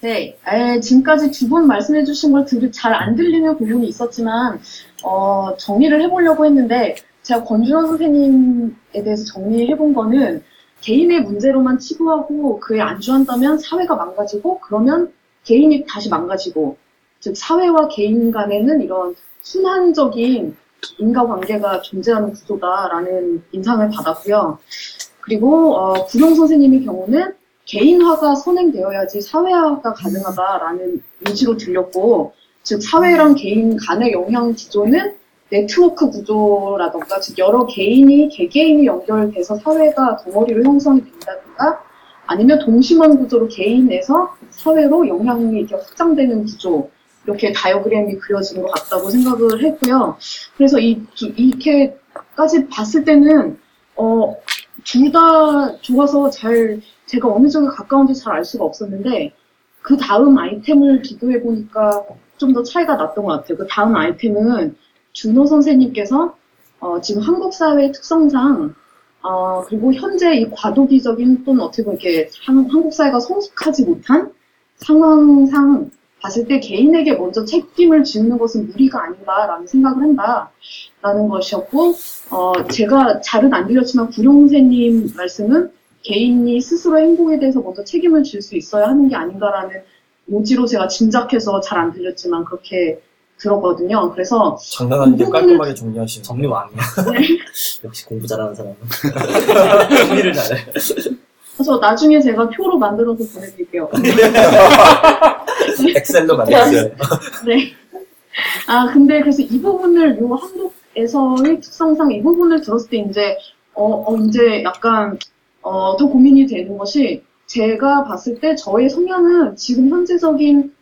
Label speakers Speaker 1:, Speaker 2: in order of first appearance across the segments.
Speaker 1: 네, 에, 지금까지 두 분 말씀해 주신 걸 잘 안 들리는 부분이 있었지만, 어, 정리를 해보려고 했는데, 제가 권준원 선생님에 대해서 정리해 본 거는, 개인의 문제로만 치부하고 그에 안주한다면 사회가 망가지고, 그러면 개인이 다시 망가지고, 즉, 사회와 개인 간에는 이런 순환적인 인과관계가 존재하는 구조다라는 인상을 받았고요. 그리고, 어, 구룡 선생님의 경우는, 개인화가 선행되어야지 사회화가 가능하다라는 의지로 들렸고, 즉 사회랑 개인 간의 영향 구조는 네트워크 구조라던가, 즉 여러 개인이 개개인이 연결돼서 사회가 덩어리로 형성이 된다든가, 아니면 동심원 구조로 개인에서 사회로 영향이 이렇게 확장되는 구조, 이렇게 다이어그램이 그려진 것 같다고 생각을 했고요. 그래서 이, 두- 이렇게까지 봤을 때는, 어, 둘 다 좋아서 잘 제가 어느 쪽에 가까운지 잘 알 수가 없었는데 그 다음 아이템을 비교해 보니까 좀 더 차이가 났던 것 같아요. 그 다음 아이템은 준호 선생님께서 어, 지금 한국 사회의 특성상 어, 그리고 현재 이 과도기적인 또는 어떻게 보면 이렇게 한, 한국 사회가 성숙하지 못한 상황상 봤을 때 개인에게 먼저 책임을 지우는 것은 무리가 아닌가라는 생각을 한다라는 것이었고 어, 제가 잘은 안 들렸지만 구룡 선생님 말씀은 개인이 스스로 행복에 대해서 먼저 책임을 질 수 있어야 하는 게 아닌가라는 오지로 제가 짐작해서 잘 안 들렸지만 그렇게 들었거든요. 그래서
Speaker 2: 장난 아니게
Speaker 1: 부분을-
Speaker 2: 깔끔하게 정리하시네.
Speaker 3: 정리 왕이야.
Speaker 1: 네.
Speaker 3: 역시 공부 잘하는 사람은. 정리를 잘해.
Speaker 1: 그래서 나중에 제가 표로 만들어서 보내드릴게요.
Speaker 2: 엑셀로 만들었어요.
Speaker 1: 네. 아 근데 그래서 이 부분을 요 한국에서의 특성상 이 부분을 들었을 때 이제 어, 어 이제 약간 어, 더 고민이 되는 것이 제가 봤을 때 저의 성향은 지금 현재적인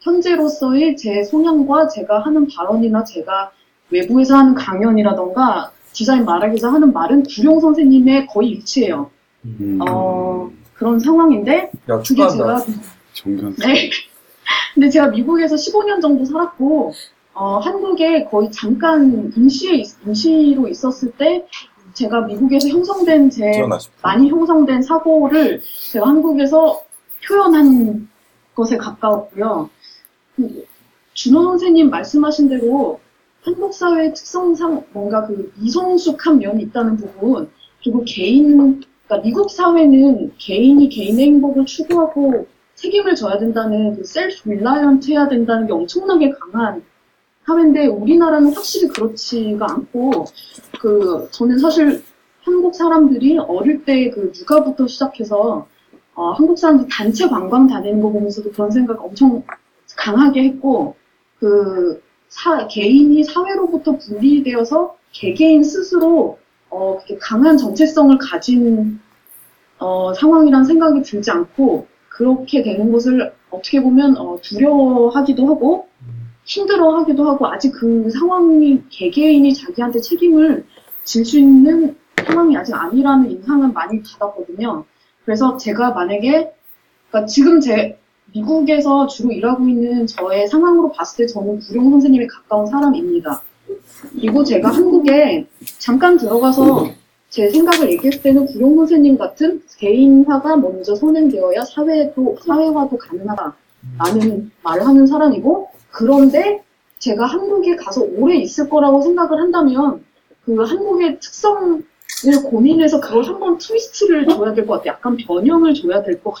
Speaker 1: 현재로서의 제 성향과 제가 하는 발언이나 제가 외부에서 하는 강연이라던가 디자인 말하기자 하는 말은 구룡 선생님의 거의 일치해요.
Speaker 4: 음,
Speaker 1: 어, 그런 상황인데
Speaker 2: 야,
Speaker 1: 그게. 제가. 네. 근데 제가 미국에서 15년 정도 살았고, 어, 한국에 거의 잠깐 임시에, 있- 임시로 있었을 때, 제가 미국에서 형성된 제,
Speaker 4: 태어나 싶어.
Speaker 1: 많이 형성된 사고를 제가 한국에서 표현한 것에 가까웠고요. 그 준호 선생님 말씀하신 대로 한국 사회의 특성상 뭔가 그 이성숙한 면이 있다는 부분, 그리고 개인, 그러니까 미국 사회는 개인이 개인의 행복을 추구하고 책임을 져야 된다는 그 셀프 릴라이언트 해야 된다는 게 엄청나게 강한 사회인데 우리나라는 확실히 그렇지가 않고 그 저는 사실 한국 사람들이 어릴 때 그 육아부터 시작해서 어, 한국 사람들 단체 관광 다니는 거 보면서도 그런 생각 엄청 강하게 했고 그 사, 개인이 사회로부터 분리되어서 개개인 스스로 어, 강한 정체성을 가진 어, 상황이란 생각이 들지 않고 그렇게 되는 것을 어떻게 보면 어, 두려워하기도 하고 힘들어하기도 하고 아직 그 상황이 개개인이 자기한테 책임을 질 수 있는 상황이 아직 아니라는 인상은 많이 받았거든요. 그래서 제가 만약에 그러니까 지금 제 미국에서 주로 일하고 있는 저의 상황으로 봤을 때 저는 구룡 선생님에 가까운 사람입니다. 그리고 제가 한국에 잠깐 들어가서 제 생각을 얘기했을 때는 구룡 선생님 같은 개인화가 먼저 선행되어야 사회도, 사회화도 가능하다라는 말을 하는 사람이고, 그런데 제가 한국에 가서 오래 있을 거라고 생각을 한다면, 그 한국의 특성을 고민해서 그걸 한번 트위스트를 줘야 될 것 같아요. 약간 변형을 줘야 될 것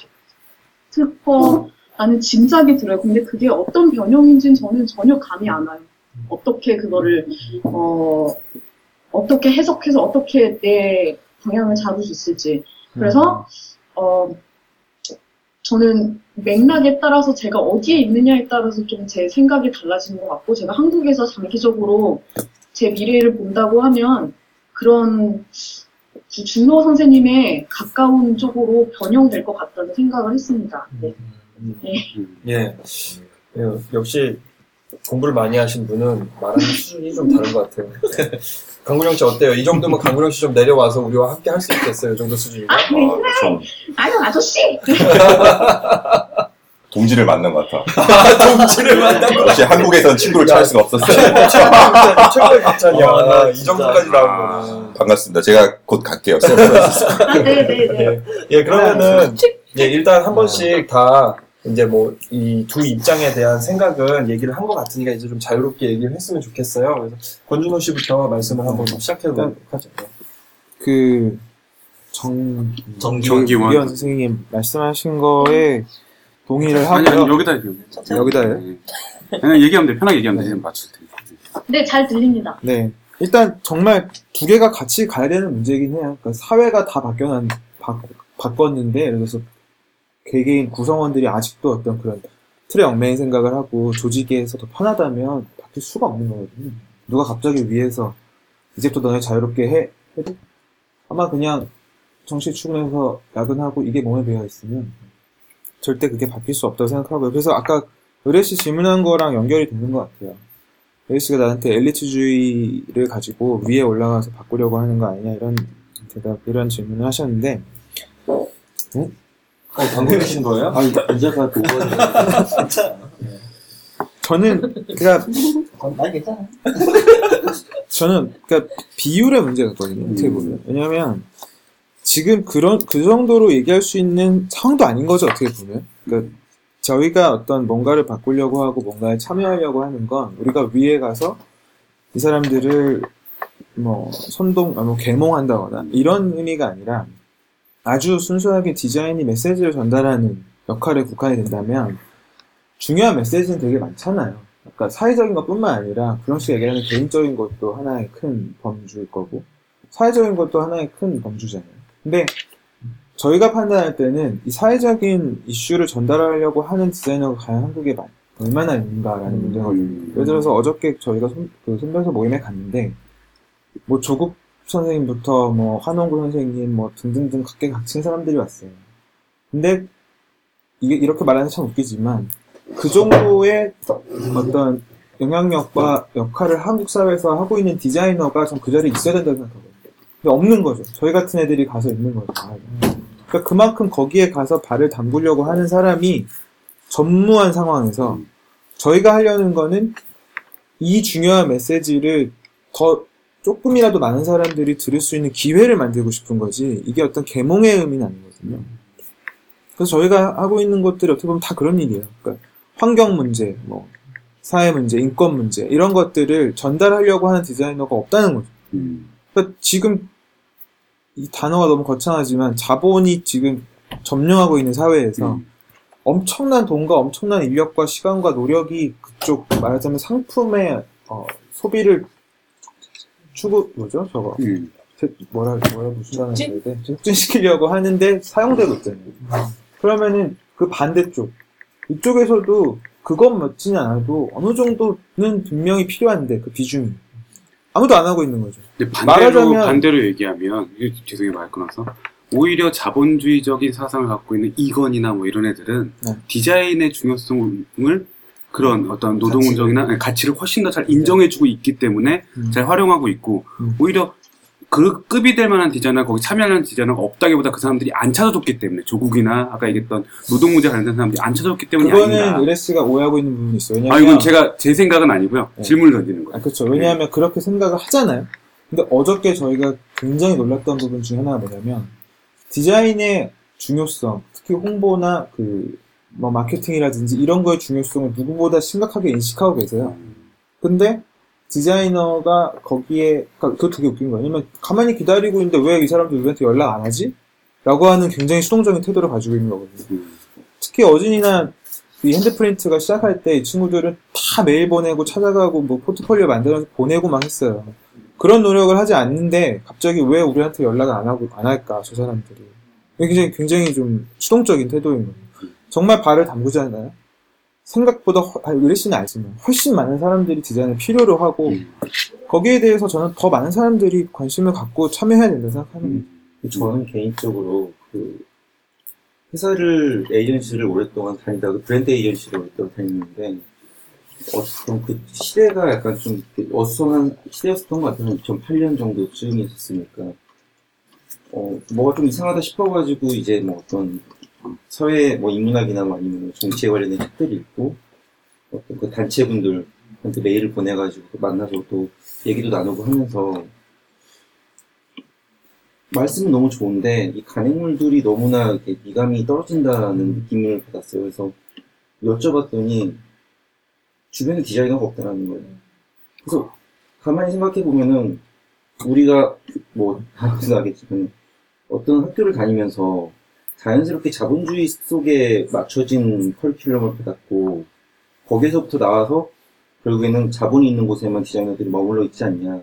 Speaker 1: 같을 거라는 짐작이 들어요. 근데 그게 어떤 변형인지는 저는 전혀 감이 안 와요. 어떻게 그거를, 어, 어떻게 해석해서 어떻게 내 방향을 잡을 수 있을지. 그래서, 어, 저는 맥락에 따라서 제가 어디에 있느냐에 따라서 좀 제 생각이 달라지는 것 같고, 제가 한국에서 장기적으로 제 미래를 본다고 하면, 그런 주- 준호 선생님의 가까운 쪽으로 변형될 것 같다는 생각을 했습니다. 네.
Speaker 2: 예. 예, 역시 공부를 많이 하신 분은 말하는 수준이 좀 다른 것 같아요. 강구령 씨 어때요? 이 정도면 강구령 씨 좀 내려와서 우리와 함께 할 수 있겠어요? 이 정도 수준이면?
Speaker 1: 아, 네.
Speaker 4: 어, 좀
Speaker 1: 아유, 아저씨!
Speaker 4: 동지를 만난 것 같아.
Speaker 2: 동지를 만난 거.
Speaker 4: 역시 한국에선 친구를 찾을 수가 없었어요.
Speaker 2: 최고의 극찬이야.
Speaker 3: 어,
Speaker 2: 나이
Speaker 3: 진짜.
Speaker 2: 정도까지 나온
Speaker 4: 아,
Speaker 2: 거는.
Speaker 4: 반갑습니다. 제가 곧 갈게요.
Speaker 1: 아, 네네네.
Speaker 2: 예, 예, 그러면은, 예, 일단 한 번씩 다 이제 뭐 이 두 입장에 대한 생각은 얘기를 한 것 같으니까 이제 좀 자유롭게 얘기를 했으면 좋겠어요. 그래서 권준호 씨부터 말씀을 한번 좀 시작해 보도록 하죠.
Speaker 5: 그 정,
Speaker 3: 정기원.
Speaker 5: 위원 선생님 말씀하신 거에 동의를
Speaker 6: 아니, 아니,
Speaker 5: 하고요.
Speaker 6: 여기다 얘기하면 돼.
Speaker 5: 여기다 해요?
Speaker 6: 네. 그냥 얘기하면 돼. 편하게 얘기하면 돼. 맞출 테니까.
Speaker 1: 네, 잘 들립니다.
Speaker 5: 네. 일단 정말 두 개가 같이 가야 되는 문제이긴 해요. 그러니까 사회가 다 바뀌어난, 바, 바꿨는데, 예를 들어서 개개인 구성원들이 아직도 어떤 그런 틀에 얽매인 생각을 하고 조직에서 더 편하다면 바뀔 수가 없는 거거든요. 누가 갑자기 위에서 이제부터 너네 자유롭게 해, 해도 아마 그냥 정시 출근해서 야근하고 이게 몸에 배어 있으면 절대 그게 바뀔 수 없다고 생각하고요. 그래서 아까 의뢰 씨 질문한 거랑 연결이 되는 것 같아요. 의뢰 씨가 나한테 엘리트주의를 가지고 위에 올라가서 바꾸려고 하는 거 아니냐 이런 대답 이런 질문을 하셨는데
Speaker 2: 어, 방금이신 거예요?
Speaker 3: 아, 이제가. 진짜.
Speaker 5: 저는 그러니까
Speaker 3: 난 괜찮아.
Speaker 5: 저는 그러니까 비율의 문제 같거든요. 어떻게 보면 왜냐하면 지금 그런 그 정도로 얘기할 수 있는 상황도 아닌 거죠. 어떻게 보면 그러니까 저희가 어떤 뭔가를 바꾸려고 하고 뭔가에 참여하려고 하는 건 우리가 위에 가서 이 사람들을 뭐 선동, 아, 뭐 계몽한다거나 이런 의미가 아니라 아주 순수하게 디자인이 메시지를 전달하는 역할에 국한이 된다면 중요한 메시지는 되게 많잖아요. 그러니까 사회적인 것뿐만 아니라 구영 씨가 얘기하는 개인적인 것도 하나의 큰 범주일 거고 사회적인 것도 하나의 큰 범주잖아요. 근데 저희가 판단할 때는 이 사회적인 이슈를 전달하려고 하는 디자이너가 과연 한국에 마- 얼마나 있는가라는 문제거든요. 예를 들어서 어저께 저희가 손, 그 손변서 모임에 갔는데 뭐 조국 선생님부터 뭐 한원구 선생님 뭐 등등등 각계각층 사람들이 왔어요. 근데 이게 이렇게 말하는 참 웃기지만 그 정도의 어떤 영향력과 역할을 한국 사회에서 하고 있는 디자이너가 전 그 자리에 있어야 된다고 생각하거든요. 근데 없는 거죠. 저희 같은 애들이 가서 있는 거죠. 그러니까 그만큼 거기에 가서 발을 담그려고 하는 사람이 전무한 상황에서 저희가 하려는 거는 이 중요한 메시지를 더 조금이라도 많은 사람들이 들을 수 있는 기회를 만들고 싶은 거지 이게 어떤 계몽의 의미는 아니거든요. 그래서 저희가 하고 있는 것들이 어떻게 보면 다 그런 일이에요. 그러니까 환경 문제, 뭐 사회 문제, 인권 문제 이런 것들을 전달하려고 하는 디자이너가 없다는 거죠.
Speaker 6: 음.
Speaker 5: 그러니까 지금 이 단어가 너무 거창하지만 자본이 지금 점령하고 있는 사회에서
Speaker 6: 음.
Speaker 5: 엄청난 돈과 엄청난 인력과 시간과 노력이 그쪽 말하자면 상품의 어, 소비를 추구 뭐죠 저거
Speaker 6: 음.
Speaker 5: 제- 뭐라 뭐라 무슨 단어 써야 돼 촉진시키려고 하는데 사용되고 있잖아요. 그러면은 그 반대쪽 이쪽에서도 그것 멋지는 않아도 어느 정도는 분명히 필요한데 그 비중이 아무도 안 하고 있는 거죠.
Speaker 6: 근데 반대로
Speaker 5: 말하자면-
Speaker 6: 반대로 얘기하면 이게 죄송해요 말 끊어서 오히려 자본주의적인 사상을 갖고 있는 이건이나 뭐 이런 애들은
Speaker 5: 네.
Speaker 6: 디자인의 중요성을 그런 어떤 노동운동이나 가치를 훨씬 더 잘 인정해주고 있기 때문에
Speaker 5: 음.
Speaker 6: 잘 활용하고 있고
Speaker 5: 음.
Speaker 6: 오히려 그 급이 될 만한 디자이너 거기 참여하는 디자이너가 없다기보다 그 사람들이 안 찾아줬기 때문에 조국이나 아까 얘기했던 노동 문제 관련된 사람들이 안 찾아줬기 때문이
Speaker 5: 그거는 씨가 오해하고 있는 부분이 있어요. 왜냐면
Speaker 6: 아 이건 제가 제 생각은 아니고요.
Speaker 5: 네.
Speaker 6: 질문을 던지는 거예요.
Speaker 5: 아, 그렇죠. 왜냐하면 그렇게 생각을 하잖아요. 근데 어저께 저희가 굉장히 놀랐던 부분 중에 하나가 뭐냐면 디자인의 중요성, 특히 홍보나 그 뭐 마케팅이라든지 이런 거의 중요성을 누구보다 심각하게 인식하고 계세요. 근데 디자이너가 거기에 그러니까 그거 되게 웃긴 거예요. 왜냐면 가만히 기다리고 있는데 왜 이 사람들 우리한테 연락 안 하지? 라고 하는 굉장히 수동적인 태도를 가지고 있는 거거든요.
Speaker 6: 음.
Speaker 5: 특히 어진이나 이 핸드프린트가 시작할 때 이 친구들은 다 메일 보내고 찾아가고 뭐 포트폴리오 만들어서 보내고 막 했어요. 그런 노력을 하지 않는데 갑자기 왜 우리한테 연락을 안 하고 안 할까 저 사람들이 굉장히 굉장히 좀 수동적인 태도인 거예요. 정말 발을 담그잖아요. 생각보다 허- 아, 의뢰 씨는 알지만 훨씬 많은 사람들이 디자인을 필요로 하고
Speaker 6: 음.
Speaker 5: 거기에 대해서 저는 더 많은 사람들이 관심을 갖고 참여해야 된다고 생각합니다.
Speaker 3: 저는 개인적으로 그 회사를 에이전시를 오랫동안 다니다가 브랜드 에이전시를 오랫동안 다녔는데 어떤 그 시대가 약간 좀 어수선한 시대였던 것 같아요. 2008년 정도쯤이었으니까 어 뭐가 좀 이상하다 싶어가지고 이제 뭐 어떤 사회 뭐 인문학이나 뭐 아니면 뭐 정치에 관련된 책들을 읽고 어떤 그 단체분들한테 메일을 보내가지고 또 만나서 또 얘기도 나누고 하면서 말씀은 너무 좋은데 이 간행물들이 너무나 이렇게 미감이 떨어진다는 느낌을 받았어요. 그래서 여쭤봤더니 주변에 디자이너가 없다라는 거예요. 그래서 가만히 생각해 보면은 우리가 뭐 다들 알겠지만 어떤 학교를 다니면서 자연스럽게 자본주의 속에 맞춰진 커리큘럼을 받았고 거기서부터 나와서 결국에는 자본이 있는 곳에만 디자이너들이 머물러 있지 않냐.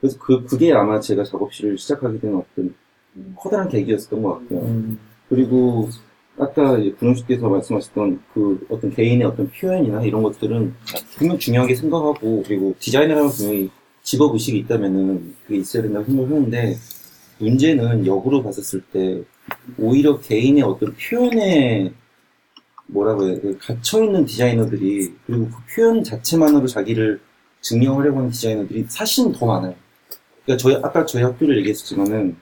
Speaker 3: 그래서 그, 그게 아마 제가 작업실을 시작하게 된 어떤 커다란 계기였었던 것 같고요.
Speaker 5: 음,
Speaker 3: 그리고 아까 군호씨께서 말씀하셨던 그 어떤 개인의 어떤 표현이나 이런 것들은 분명 중요하게 생각하고 그리고 디자이너라면 분명히 직업 의식이 있다면은 그게 있어야 된다고 생각하는데 문제는 역으로 봤었을 때 오히려 개인의 어떤 표현에 뭐라고 해야 돼 갇혀 있는 디자이너들이 그리고 그 표현 자체만으로 자기를 증명하려고 하는 디자이너들이 사실은 더 많아요. 그러니까 저희 아까 저희 학교를 얘기했었지만은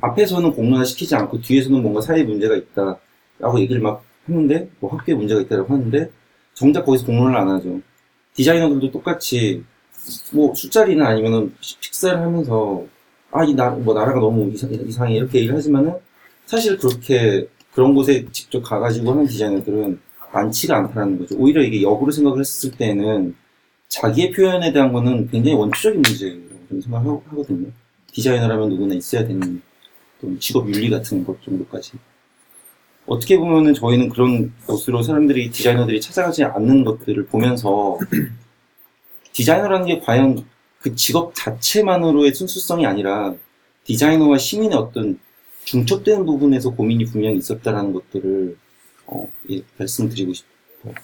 Speaker 3: 앞에서는 공론화 시키지 않고 뒤에서는 뭔가 사회 문제가 있다라고 얘기를 막 했는데 뭐 학교에 문제가 있다라고 하는데 정작 거기서 공론을 안 하죠. 디자이너들도 똑같이 뭐 술자리나 아니면은 식사를 하면서 아 이 나 뭐 나라가 너무 이상, 이상해 이렇게 얘기를 하지만은 사실 그렇게 그런 곳에 직접 가가지고 하는 디자이너들은 많지가 않다는 거죠. 오히려 이게 역으로 생각을 했을 때는 자기의 표현에 대한 거는 굉장히 원초적인 문제라고 생각하거든요. 디자이너라면 누구나 있어야 되는 직업 윤리 같은 것 정도까지. 어떻게 보면은 저희는 그런 곳으로 사람들이, 디자이너들이 찾아가지 않는 것들을 보면서 디자이너라는 게 과연 그 직업 자체만으로의 순수성이 아니라 디자이너와 시민의 어떤 중첩되는 부분에서 고민이 분명히 있었다라는 것들을 어, 예, 말씀드리고 싶어요.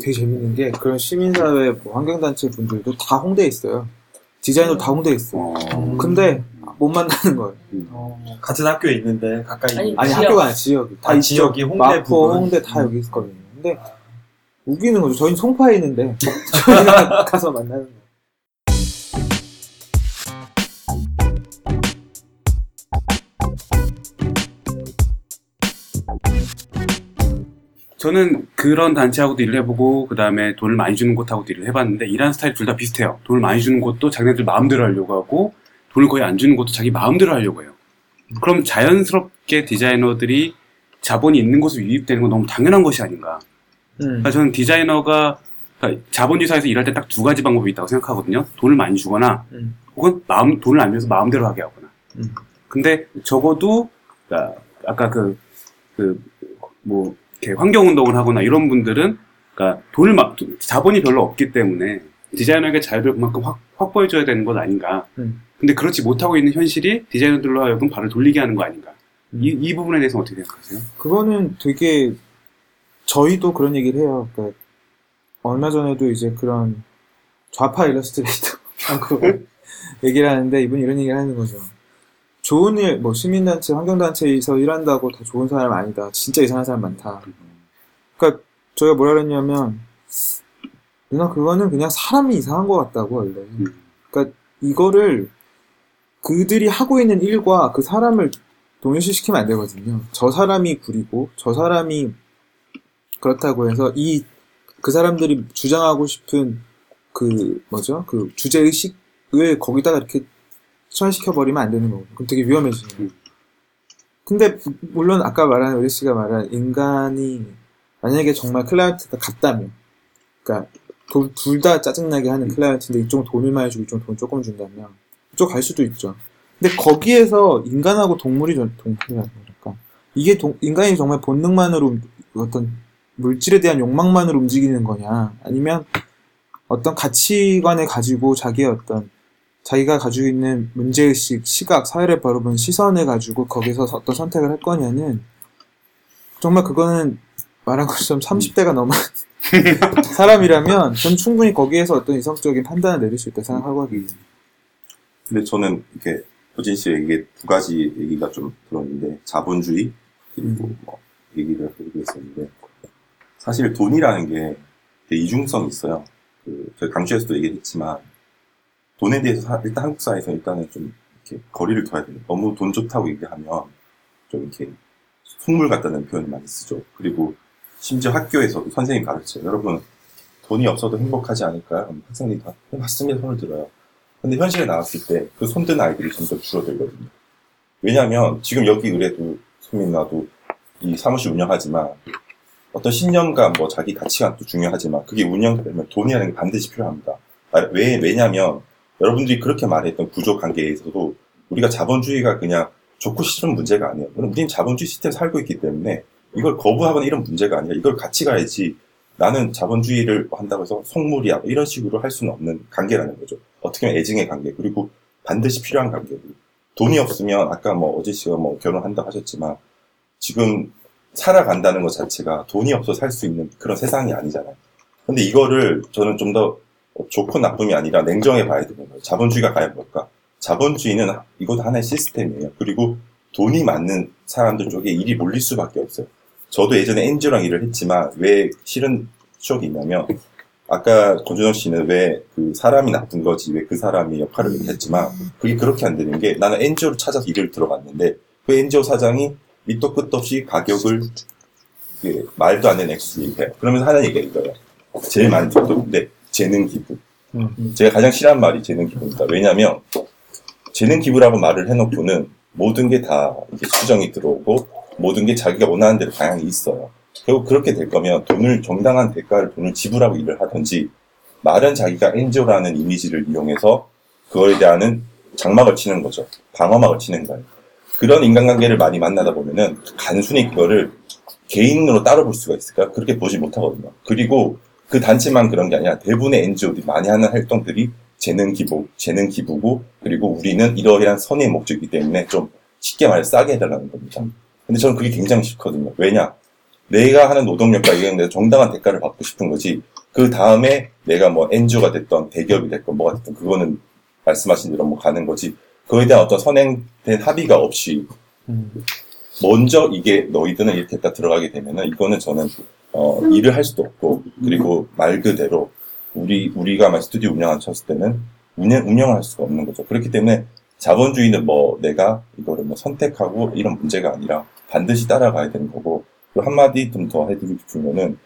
Speaker 5: 되게 재밌는 게 그런 시민사회 뭐 환경단체 분들도 다 홍대에 있어요. 디자이너 다 홍대에 있어요.
Speaker 6: 어,
Speaker 5: 근데 못 만나는 거예요.
Speaker 2: 어, 같은 학교에 있는데 가까이
Speaker 1: 아니,
Speaker 5: 아니. 학교가 아니라 지역이 다
Speaker 2: 아. 지역이 홍대
Speaker 5: 마포? 홍대 다 여기 있거든요. 근데 웃기는 거죠. 저희는 송파에 있는데 저희가 가서 만나는 거예요.
Speaker 6: 저는 그런 단체하고도 일을 해보고 그 다음에 돈을 많이 주는 곳하고도 일을 해봤는데 일하는 스타일이 둘 다 비슷해요. 돈을 많이 주는 곳도 자기네들 마음대로 하려고 하고 돈을 거의 안 주는 곳도 자기 마음대로 하려고 해요. 그럼 자연스럽게 디자이너들이 자본이 있는 곳에 유입되는 건 너무 당연한 것이 아닌가.
Speaker 5: 음.
Speaker 6: 그러니까 저는 디자이너가 그러니까 자본주의 사회에서 일할 때 딱 두 가지 방법이 있다고 생각하거든요. 돈을 많이 주거나
Speaker 5: 음.
Speaker 6: 혹은 마음 돈을 안 줘서 마음대로 하게 하거나.
Speaker 5: 음.
Speaker 6: 근데 적어도 그러니까 아까 그 그 뭐 이렇게 환경 운동을 하거나 이런 분들은 그러니까 돈을 막 자본이 별로 없기 때문에 디자이너에게 자유를 그만큼 확, 확보해 줘야 되는 것 아닌가.
Speaker 5: 음.
Speaker 6: 근데 그렇지 못하고 있는 현실이 디자이너들로 하여금 발을 돌리게 하는 거 아닌가.
Speaker 5: 음.
Speaker 6: 이, 이 부분에 대해서 어떻게 생각하세요?
Speaker 5: 그거는 되게 저희도 그런 얘기를 해요. 그러니까 얼마 전에도 이제 그런 좌파 일러스트레이터 얘기를 하는데 이분이 이런 얘기를 하는 거죠. 좋은 일, 뭐 시민단체, 환경단체에서 일한다고 다 좋은 사람 아니다. 진짜 이상한 사람 많다. 그러니까 저희가 뭐라 그랬냐면 누나 그거는 그냥 사람이 이상한 것 같다고 원래.
Speaker 6: 음.
Speaker 5: 그러니까 이거를 그들이 하고 있는 일과 그 사람을 동일시시키면 안 되거든요. 저 사람이 구리고 저 사람이 그렇다고 해서 이 그 사람들이 주장하고 싶은 그 뭐죠? 그 주제 의식을 거기다가 이렇게 소환시켜 버리면 안 되는 거고. 그럼 되게 위험해지는 거예요. 근데 물론 아까 말한 의리 씨가 말한 인간이 만약에 정말 클라이언트가 같다면, 그러니까 둘다 짜증나게 하는 클라이언트인데 이쪽은 돈을 많이 주고 이쪽은 돈 조금 준다면 이쪽 갈 수도 있죠. 근데 거기에서 인간하고 동물이 좀- 동물이 아니랄까 이게 동- 인간이 정말 본능만으로 움- 어떤 물질에 대한 욕망만으로 움직이는 거냐 아니면 어떤 가치관을 가지고 자기의 어떤 자기가 가지고 있는 문제의식, 시각, 사회를 바라보는 시선을 가지고 거기서 어떤 선택을 할 거냐는 정말 그거는 말한 것처럼 30대가 넘은 사람이라면 전 충분히 거기에서 어떤 이성적인 판단을 내릴 수 있다 생각하거든요.
Speaker 4: 근데 저는 이렇게 호진 씨 얘기에 두 가지 얘기가 좀 들었는데 자본주의 그리고 뭐 얘기를 해보고 있었는데 사실 돈이라는 게 이중성이 있어요. 그 저희 강주에서도 얘기했지만 돈에 대해서 사- 일단 한국 사회에서 일단은 좀 이렇게 거리를 둬야 돼요. 너무 돈 좋다고 얘기하면 좀 이렇게 속물 같다는 표현을 많이 쓰죠. 그리고 심지어 학교에서도 선생님 가르쳐요. 여러분 돈이 없어도 행복하지 않을까요? 그럼 학생들이 다 "네, 맞습니다 손을 들어요. 근데 현실에 나왔을 때 그 손든 아이들이 점점 줄어들거든요. 왜냐하면 지금 여기 의뢰도 소민 나도 이 사무실 운영하지만 어떤 신념과 뭐 자기 가치관도 중요하지만 그게 운영되려면 돈이라는 게 반드시 필요합니다. 아, 왜, 왜냐면 여러분들이 그렇게 말했던 구조 관계에서도 우리가 자본주의가 그냥 좋고 싫은 문제가 아니에요. 우리는 자본주의 시스템 살고 있기 때문에 이걸 거부하거나 이런 문제가 아니라 이걸 같이 가야지 나는 자본주의를 한다고 해서 속물이야 뭐 이런 식으로 할 수는 없는 관계라는 거죠. 어떻게 보면 애증의 관계 그리고 반드시 필요한 관계고 돈이 없으면 아까 뭐 어제 씨가 뭐 결혼한다고 하셨지만 지금 살아간다는 것 자체가 돈이 없어 살 수 있는 그런 세상이 아니잖아요. 근데 이거를 저는 좀 더 좋고 나쁨이 아니라 냉정해 봐야 되는 거예요. 자본주의가 과연 뭘까? 자본주의는 이것도 하나의 시스템이에요. 그리고 돈이 많은 사람들 쪽에 일이 몰릴 수밖에 없어요. 저도 예전에 엔지오랑 일을 했지만 왜 싫은 추억이 있냐면 아까 권준영 씨는 왜 그 사람이 나쁜 거지 왜 그 사람이 역할을 했지만 그게 그렇게 안 되는 게 나는 엔지오를 찾아서 일을 들어갔는데 그 엔지오 사장이 밑도 끝도 없이 가격을 그 말도 안 되는 액수 얘기해요. 그러면서 하는 얘기가 이거예요. 제일 많이 듣던데 재능 기부. 제가 가장 싫어하는 말이 재능 기부입니다. 왜냐하면 재능 기부라고 말을 해놓고는 모든 게다 수정이 들어오고 모든 게 자기가 원하는 대로 방향이 있어요. 결국 그렇게 될 거면 돈을 정당한 대가를 돈을 지불하고 일을 하든지 말은 자기가 엔지오라는 이미지를 이용해서 그거에 대한 장막을 치는 거죠. 방어막을 치는 거예요. 그런 인간관계를 많이 만나다 보면은 단순히 그거를 개인으로 따로 볼 수가 있을까? 그렇게 보지 못하거든요. 그리고 그 단체만 그런 게 아니라 대부분의 NGO들이 많이 하는 활동들이 재능 기부, 재능 기부고 그리고 우리는 이러이러한 선의 목적이기 때문에 좀 쉽게 말해 싸게 해달라는 겁니다. 근데 저는 그게 굉장히 싫거든요. 왜냐? 내가 하는 노동력과 이런 데 정당한 대가를 받고 싶은 거지. 그 다음에 내가 뭐 NGO가 됐던 대기업이 됐건 뭐가 됐든 그거는 말씀하신 대로 뭐 가는 거지. 그거에 대한 어떤 선행된 합의가 없이 먼저 이게 너희들은 이렇게 했다 들어가게 되면은 이거는 저는 어, 일을 할 수도 없고 그리고 말 그대로 우리 우리가 막 스튜디오 운영을 쳤을 때는 운영 운영할 수가 없는 거죠. 그렇기 때문에 자본주의는 뭐 내가 이거를 뭐 선택하고 이런 문제가 아니라 반드시 따라가야 되는 거고 또 한마디 좀 더 해드리고 싶으면은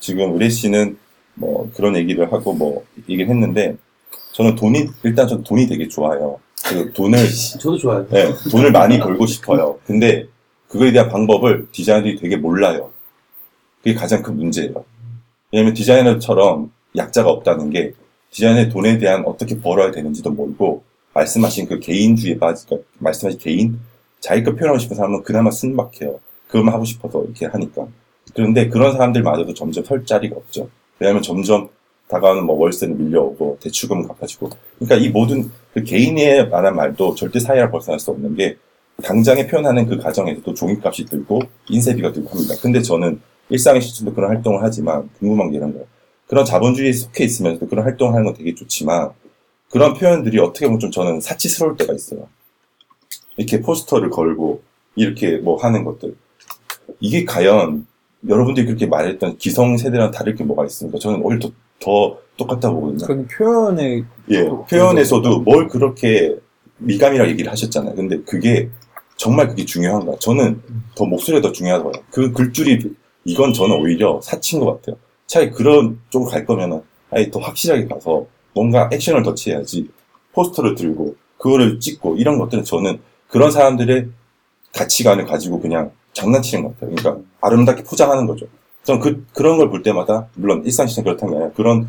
Speaker 4: 지금 의뢰 씨는 뭐 그런 얘기를 하고 뭐 얘기를 했는데 저는 돈이 일단 저는 돈이 되게 좋아요. 그 돈을
Speaker 3: 저도 좋아요.
Speaker 4: 네, 돈을 많이 벌고 싶어요. 근데 그거에 대한 방법을 디자이너들이 되게 몰라요. 그게 가장 큰 문제예요. 왜냐면 디자이너처럼 약자가 없다는 게 디자인의 돈에 대한 어떻게 벌어야 되는지도 모르고 말씀하신 그 개인주의에 빠지, 그 말씀하신 개인 자기 거 표현하고 싶은 사람은 그나마 순박해요. 그것만 하고 싶어서 이렇게 하니까. 그런데 그런 사람들마저도 점점 설 자리가 없죠. 왜냐하면 점점 다가오는 뭐 월세는 밀려오고 대출금은 갚아지고. 그러니까 이 모든 그 개인에 관한 말도 절대 사회를 벗어날 수 없는 게 당장에 표현하는 그 과정에서도 종이값이 들고 인쇄비가 들고 합니다. 근데 저는 일상의 시점도 그런 활동을 하지만 궁금한 게 이런 거예요. 그런 자본주의에 속해 있으면서도 그런 활동을 하는 건 되게 좋지만 그런 표현들이 어떻게 보면 좀 저는 사치스러울 때가 있어요. 이렇게 포스터를 걸고 이렇게 뭐 하는 것들. 이게 과연 여러분들이 그렇게 말했던 기성 세대랑 다를 게 뭐가 있습니까? 저는 오히려 더, 더 똑같다고 보거든요.
Speaker 5: 그건 표현의
Speaker 4: 예, 표현에서도 뭘 그렇게 미감이라고 얘기를 하셨잖아요. 근데 그게 정말 그게 중요한가? 저는 더 목소리가 더 중요하다고 봐요. 그 글줄이 이건 저는 오히려 사치인 것 같아요. 차라리 그런 쪽으로 갈 거면은 아예 더 확실하게 가서 뭔가 액션을 더 취해야지 포스터를 들고 그거를 찍고 이런 것들은 저는 그런 사람들의 가치관을 가지고 그냥 장난치는 것 같아요. 그러니까 아름답게 포장하는 거죠. 저는 그, 그런 걸 볼 때마다 물론 일상시장 그렇다는 게 아니라 그런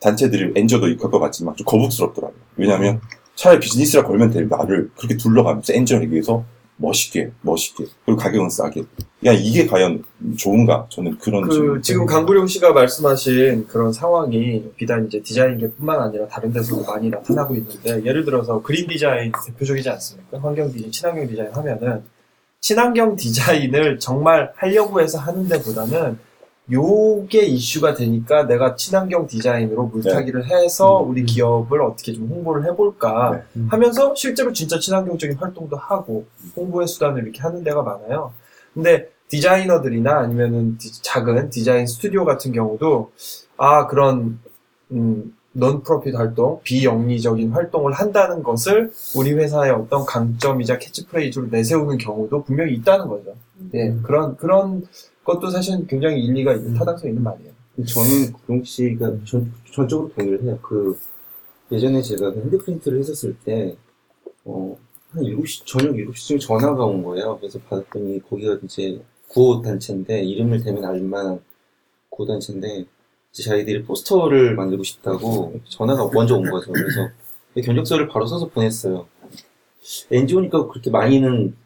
Speaker 4: 단체들이 엔저도 겪어봤지만 좀 거북스럽더라고요. 왜냐하면 차라리 비즈니스라 걸면 될 말을 그렇게 둘러가면서 엔저를 위해서 멋있게, 멋있게, 그리고 가격은 싸게. 야, 이게 과연 좋은가? 저는 그런
Speaker 2: 그. 지금 강구룡 씨가 말씀하신 그런 상황이 비단 이제 디자인계뿐만 아니라 다른 데서도 많이 나타나고 있는데 예를 들어서 그린 디자인 대표적이지 않습니까? 환경 디자인, 친환경 디자인 하면은 친환경 디자인을 정말 하려고 해서 하는 데보다는 요게 이슈가 되니까 내가 친환경 디자인으로 물타기를 해서 우리 기업을 어떻게 좀 홍보를 해볼까
Speaker 4: 네.
Speaker 2: 하면서 실제로 진짜 친환경적인 활동도 하고 홍보의 수단을 이렇게 하는 데가 많아요. 근데 디자이너들이나 아니면은 디- 작은 디자인 스튜디오 같은 경우도 아 그런 음, non profit 활동, 비영리적인 활동을 한다는 것을 우리 회사의 어떤 강점이자 캐치프레이즈로 내세우는 경우도 분명히 있다는 거죠. 예, 그런 그런 것도 사실 굉장히 일리가 있는 타당성 있는 말이에요.
Speaker 3: 저는 구용 씨가 전, 전적으로 동의를 해요. 그, 예전에 제가 그 핸드프린트를 했었을 때, 어, 한 7시, 저녁 7시쯤 전화가 온 거예요. 그래서 받았더니 거기가 이제 구호단체인데 이름을 대면 알만한 구호단체인데 이제 자기들이 포스터를 만들고 싶다고 전화가 먼저 온 거죠. 그래서 견적서를 바로 써서 보냈어요. NGO니까 그렇게 많이는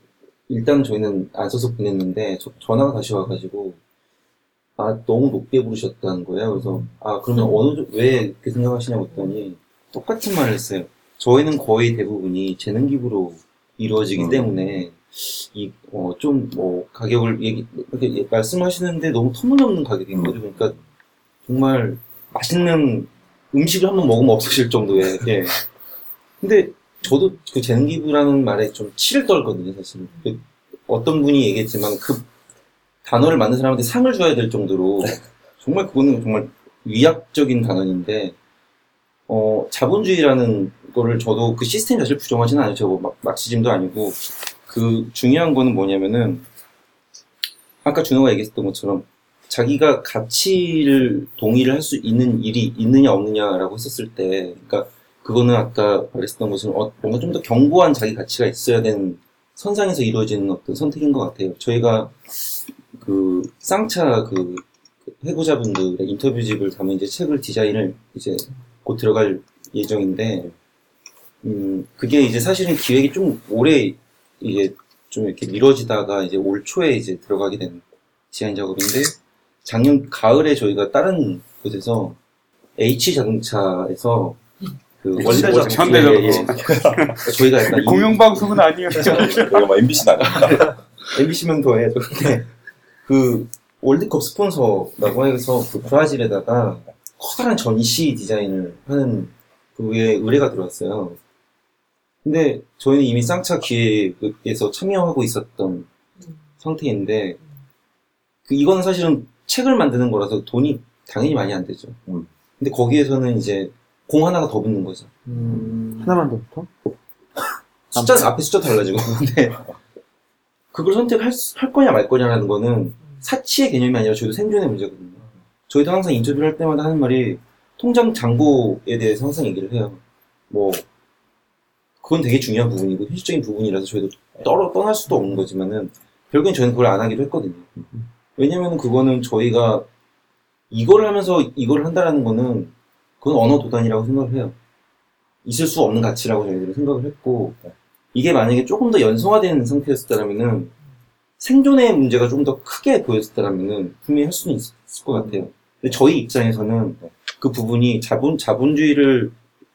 Speaker 3: 일단 저희는 안 써서 보냈는데 저- 전화가 다시 와가지고 아 너무 높게 부르셨다는 거예요. 그래서 아 그러면 어느 정- 왜 그렇게 생각하시냐고 했더니 똑같은 말을 했어요. 저희는 거의 대부분이 재능 기부로 이루어지기
Speaker 4: 음.
Speaker 3: 때문에 이어좀뭐 가격을 얘기 이렇게 말씀하시는데 너무 터무니없는 가격인 거죠. 그러니까 정말 맛있는 음식을 한번 먹으면 없어질 정도의 예. 근데 저도 그 재능 기부라는 말에 좀 치를 떨거든요, 사실. 그 어떤 분이 얘기했지만 그 단어를 만든 사람한테 상을 줘야 될 정도로 정말 그거는 정말 위약적인 단어인데 어 자본주의라는 거를 저도 그 시스템 자체를 부정하지는 않아요. 저거 막 막시즘도 아니고 그 중요한 거는 뭐냐면은 아까 준호가 얘기했던 것처럼 자기가 가치를 동의를 할 수 있는 일이 있느냐 없느냐라고 했었을 때, 그러니까 그거는 아까 말했었던 것처럼 어, 뭔가 좀 더 견고한 자기 가치가 있어야 되는 선상에서 이루어지는 어떤 선택인 것 같아요. 저희가 그 쌍차 그 해고자분들의 인터뷰집을 담은 이제 책을 디자인을 이제 곧 들어갈 예정인데, 음 그게 이제 사실은 기획이 좀 오래 이게 좀 이렇게 미뤄지다가 이제 올 초에 이제 들어가게 된 디자인 작업인데 작년 가을에 저희가 다른 곳에서 H 자동차에서 그 원래
Speaker 6: 뭐,
Speaker 3: 자동차
Speaker 6: 현대자동차.
Speaker 3: 저희가 약간 이-
Speaker 6: 공영방송은 아니에요.
Speaker 4: 여기가 뭐 MBC는 아닙니다.
Speaker 3: MBC면 더해 근데 그 월드컵 스폰서라고 해서 그 브라질에다가 커다란 전시 디자인을 하는 그에 의뢰가 들어왔어요. 근데 저희는 이미 쌍차 기획에서 참여하고 있었던 상태인데 그 이건 사실은 책을 만드는 거라서 돈이 당연히 많이 안 되죠.
Speaker 4: 음.
Speaker 3: 근데 거기에서는 이제 공 하나가 더 붙는 거죠.
Speaker 5: 음, 하나만 더 붙어?
Speaker 3: 숫자 앞에 숫자 달라지고 근데 그걸 선택할 수- 할 거냐 말 거냐라는 거는 사치의 개념이 아니라 저희도 생존의 문제거든요. 저희도 항상 인터뷰를 할 때마다 하는 말이 통장 잔고에 대해서 항상 얘기를 해요. 뭐 그건 되게 중요한 부분이고 현실적인 부분이라서 저희도 떨어 떠날 수도 없는 거지만은 결국엔 저희는 그걸 안 하기도 했거든요. 왜냐면 그거는 저희가 이거를 하면서 이걸 한다라는 거는 그건 언어 도단이라고 생각을 해요. 있을 수 없는 가치라고 저희들은 생각을 했고 이게 만약에 조금 더 연성화된 상태였다면은 생존의 문제가 좀 더 크게 보였다면은 분명히 할 수는 있을 것 같아요. 근데 저희 입장에서는 그 부분이 자본 자본주의를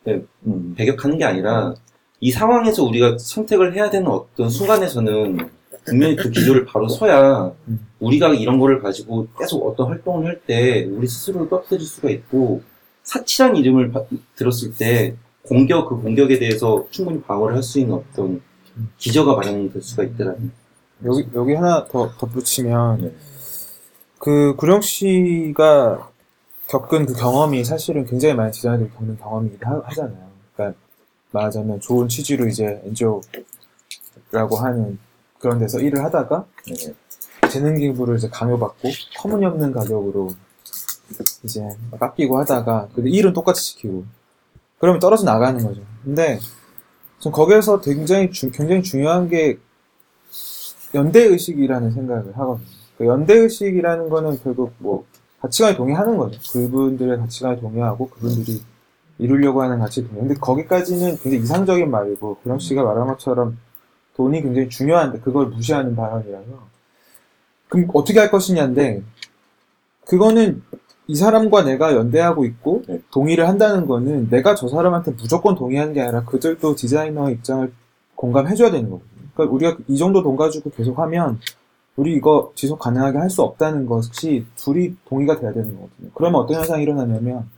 Speaker 4: 음.
Speaker 3: 배격하는 게 아니라 이 상황에서 우리가 선택을 해야 되는 어떤 순간에서는 분명히 그 기조를 바로 서야
Speaker 5: 음.
Speaker 3: 우리가 이런 거를 가지고 계속 어떤 활동을 할 때 우리 스스로를 떠들일 수가 있고 사치란 이름을 바- 들었을 때 공격 그 공격에 대해서 충분히 방어를 할 수 있는 어떤 기저가 마련될 수가 있더라고요.
Speaker 5: 여기, 여기 하나 더 덧붙이면,
Speaker 4: 네.
Speaker 5: 그, 구령 씨가 겪은 그 경험이 사실은 굉장히 많은 디자이너들이 겪는 경험이기도 하, 하잖아요. 그러니까, 말하자면 좋은 취지로 이제 NGO라고 하는 그런 데서 일을 하다가,
Speaker 4: 네.
Speaker 5: 재능 기부를 이제 강요받고, 터무니없는 가격으로 이제 깎이고 하다가, 근데 일은 똑같이 지키고, 그러면 떨어져 나가는 거죠. 근데, 전 거기에서 굉장히, 주- 굉장히 중요한 게 연대 의식이라는 생각을 하거든요. 그 연대 의식이라는 거는 결국 뭐 가치관에 동의하는 거죠. 그분들의 가치관에 동의하고 그분들이 이루려고 하는 가치에 동의. 근데 거기까지는 굉장히 이상적인 말이고 구령 씨가 말한 것처럼 돈이 굉장히 중요한데 그걸 무시하는 발언이라서 그럼 어떻게 할 것이냐인데 그거는 이 사람과 내가 연대하고 있고
Speaker 4: 네.
Speaker 5: 동의를 한다는 거는 내가 저 사람한테 무조건 동의하는 게 아니라 그들도 디자이너의 입장을 공감해줘야 되는 거거든요. 그러니까 우리가 이 정도 돈 가지고 계속 하면 우리 이거 지속 가능하게 할 수 없다는 것이 둘이 동의가 돼야 되는 거거든요. 그러면 어떤 현상이 일어나냐면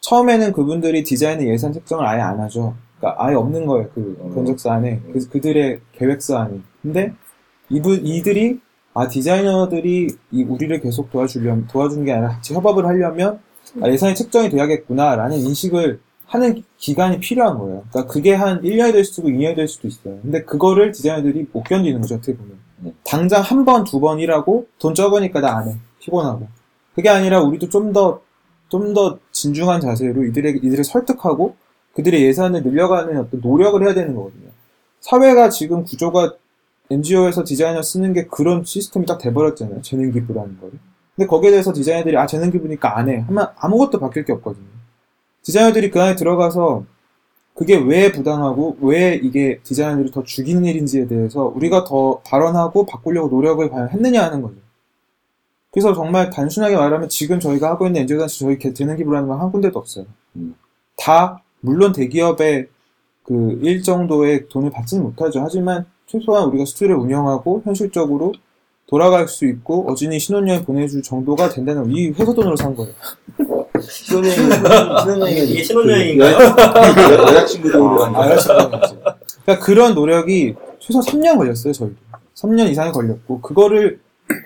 Speaker 5: 처음에는 그분들이 디자인의 예산 책정을 아예 안 하죠. 그러니까 아예 없는 거예요. 그
Speaker 4: 음.
Speaker 5: 견적서 안에 그, 그들의 계획서 안에. 근데 이분 이들이 아 디자이너들이 이 우리를 계속 도와주려면 도와주는 게 아니라 같이 협업을 하려면 아, 예산이 책정이 돼야겠구나라는 인식을 하는 기간이 필요한 거예요. 그러니까 그게 한 1년이 될 수도 있고 2년이 될 수도 있어요. 근데 그거를 디자이너들이 못 견디는 거죠, 어떻게 보면.
Speaker 4: 네.
Speaker 5: 당장 한 번, 두 번 일하고 돈 적으니까 나 안 해. 피곤하고. 그게 아니라 우리도 좀 더, 좀 더 진중한 자세로 이들의, 이들을 설득하고 그들의 예산을 늘려가는 어떤 노력을 해야 되는 거거든요. 사회가 지금 구조가 NGO에서 디자이너 쓰는 게 그런 시스템이 딱 돼버렸잖아요. 재능 기부라는 거를. 근데 거기에 대해서 디자이너들이 아 재능 기부니까 안 해. 하면 아무것도 바뀔 게 없거든요. 디자이너들이 그 안에 들어가서 그게 왜 부당하고 왜 이게 디자이너들이 더 죽이는 일인지에 대해서 우리가 더 발언하고 바꾸려고 노력을 과연 했느냐 하는 거죠. 그래서 정말 단순하게 말하면 지금 저희가 하고 있는 엔지오 단체 저희 개- 재능 기부라는 건 한 군데도 없어요.
Speaker 3: 음.
Speaker 5: 다 물론 대기업의 그 일 정도의 돈을 받지는 못하죠. 하지만 최소한 우리가 스튜디오를 운영하고 현실적으로 돌아갈 수 있고 어진이 신혼여행 보내줄 정도가 된다는 이 회사 돈으로 산 거예요.
Speaker 3: 신혼여행, 신혼여행
Speaker 7: 이게 신혼여행인가요?
Speaker 5: 그 아, 여자친구랑이지. 그러니까 그런 노력이 최소 3년 걸렸어요, 저희도. 3년 이상이 걸렸고, 그거를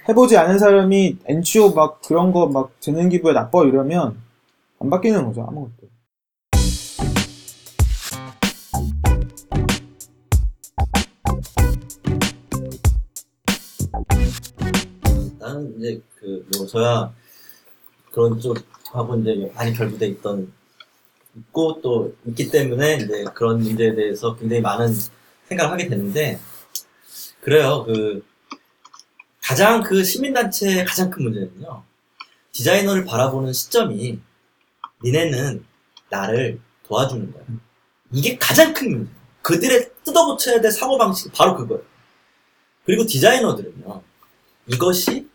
Speaker 5: 해보지 않은 사람이 NGO 막 그런 거 막 재능 기부에 나빠 이러면 안 바뀌는 거죠, 아무것도.
Speaker 7: 나는 이제 그 뭐 저야 그런 쪽하고 이제 많이 결부돼 있던 있고 또 있기 때문에 이제 그런 문제에 대해서 굉장히 많은 생각을 하게 되는데 그래요. 그 가장 그 시민단체의 가장 큰 문제는요. 디자이너를 바라보는 시점이 니네는 나를 도와주는 거야. 이게 가장 큰 문제. 그들의 뜯어고쳐야 될 사고방식이 바로 그거예요. 그리고 디자이너들은요. 이것이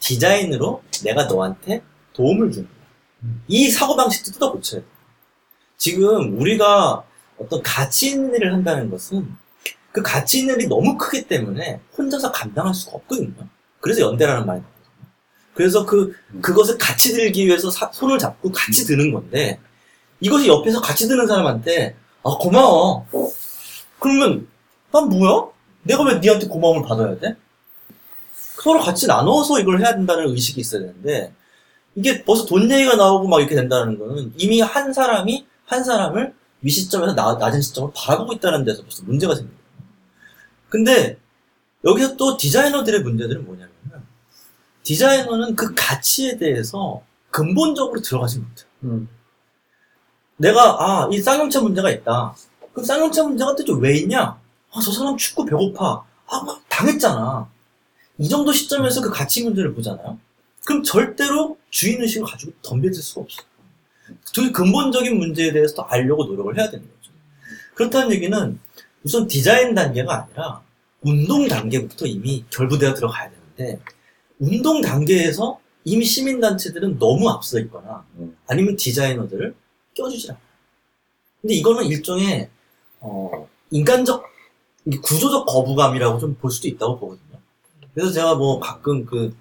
Speaker 7: 디자인으로 내가 너한테 도움을 주는 거야. 이 사고방식도 뜯어 고쳐야 돼. 지금 우리가 어떤 가치 있는 일을 한다는 것은 그 가치 있는 일이 너무 크기 때문에 혼자서 감당할 수가 없거든요. 그래서 연대라는 말이 나거든요. 그래서 그, 그것을 같이 들기 위해서 사- 손을 잡고 같이 드는 건데 이것이 옆에서 같이 드는 사람한테 아, 고마워. 그러면 난 뭐야? 내가 왜 니한테 고마움을 받아야 돼? 서로 같이 나눠서 이걸 해야 된다는 의식이 있어야 되는데 이게 벌써 돈 얘기가 나오고 막 이렇게 된다는 거는 이미 한 사람이 한 사람을 위 시점에서 나, 낮은 시점을 바라보고 있다는 데서 벌써 문제가 생겨요. 근데 여기서 또 디자이너들의 문제들은 뭐냐면 디자이너는 그 가치에 대해서 근본적으로 들어가지 못해요.
Speaker 2: 음.
Speaker 7: 내가 아 이 쌍용차 문제가 있다. 그럼 쌍용차 문제가 대체 왜 있냐? 아 저 사람 춥고 배고파. 아막 당했잖아. 이 정도 시점에서 그 가치 문제를 보잖아요. 그럼 절대로 주인의식을 가지고 덤벼들 수가 없어요. 되게 근본적인 문제에 대해서 또 알려고 노력을 해야 되는 거죠. 그렇다는 얘기는 우선 디자인 단계가 아니라 운동 단계부터 이미 결부되어 들어가야 되는데 운동 단계에서 이미 시민단체들은 너무 앞서 있거나
Speaker 3: 음.
Speaker 7: 아니면 디자이너들을 껴주질 않아요. 근데 이거는 일종의 어, 인간적 구조적 거부감이라고 좀 볼 수도 있다고 보거든요. 그래서 제가 뭐 가끔 그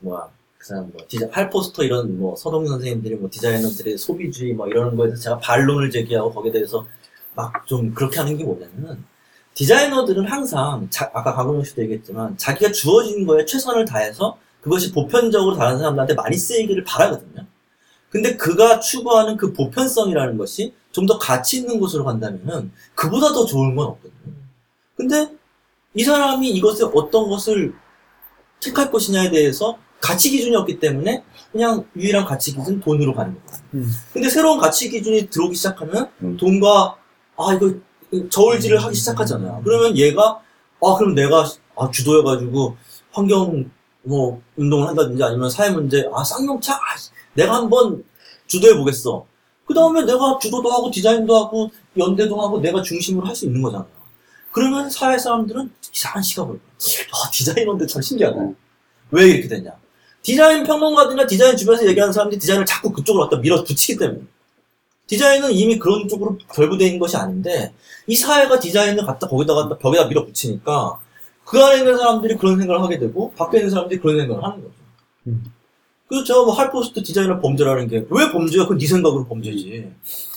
Speaker 7: 뭐야 그 사람 뭐 디자 할포스터 이런 뭐 서동 선생님들이 뭐 디자이너들의 소비주의 뭐 이런 거에 대해서 제가 반론을 제기하고 거기에 대해서 막 좀 그렇게 하는 게 뭐냐면은 디자이너들은 항상 자- 아까 강동영 씨도 얘기했지만 자기가 주어진 거에 최선을 다해서 그것이 보편적으로 다른 사람들한테 많이 쓰이기를 바라거든요. 근데 그가 추구하는 그 보편성이라는 것이 좀 더 가치 있는 곳으로 간다면은 그보다 더 좋은 건 없거든요. 근데 이 사람이 이것을 어떤 것을 택할 것이냐에 대해서 가치 기준이 없기 때문에 그냥 유일한 가치 기준 돈으로 가는 거예요.
Speaker 5: 음.
Speaker 7: 근데 새로운 가치 기준이 들어오기 시작하면
Speaker 3: 음.
Speaker 7: 돈과 아 이거 저울질을 하기 시작하잖아요. 그러면 얘가 아 그럼 내가 아 주도해가지고 환경 뭐 운동을 한다든지 아니면 사회 문제 아 쌍용차 아, 내가 한번 주도해 보겠어. 그 다음에 내가 주도도 하고 디자인도 하고 연대도 하고 내가 중심으로 할 수 있는 거잖아요. 그러면 사회 사람들은 이상한 시각을 봐. 아 디자이너인데 참 신기하다. 왜 이렇게 되냐? 디자인 평론가들이나 디자인 주변에서 얘기하는 사람들이 디자인을 자꾸 그쪽으로 갖다 밀어붙이기 때문에. 디자인은 이미 그런 쪽으로 결부되어 있는 것이 아닌데, 이 사회가 디자인을 갖다 거기다가 벽에다 밀어붙이니까, 그 안에 있는 사람들이 그런 생각을 하게 되고, 밖에 있는 사람들이 그런 생각을 하는 거죠.
Speaker 5: 음.
Speaker 7: 그래서 제가 뭐 할포스트 디자이너 범죄라는 게, 왜 범죄야? 그건 네 생각으로 범죄지.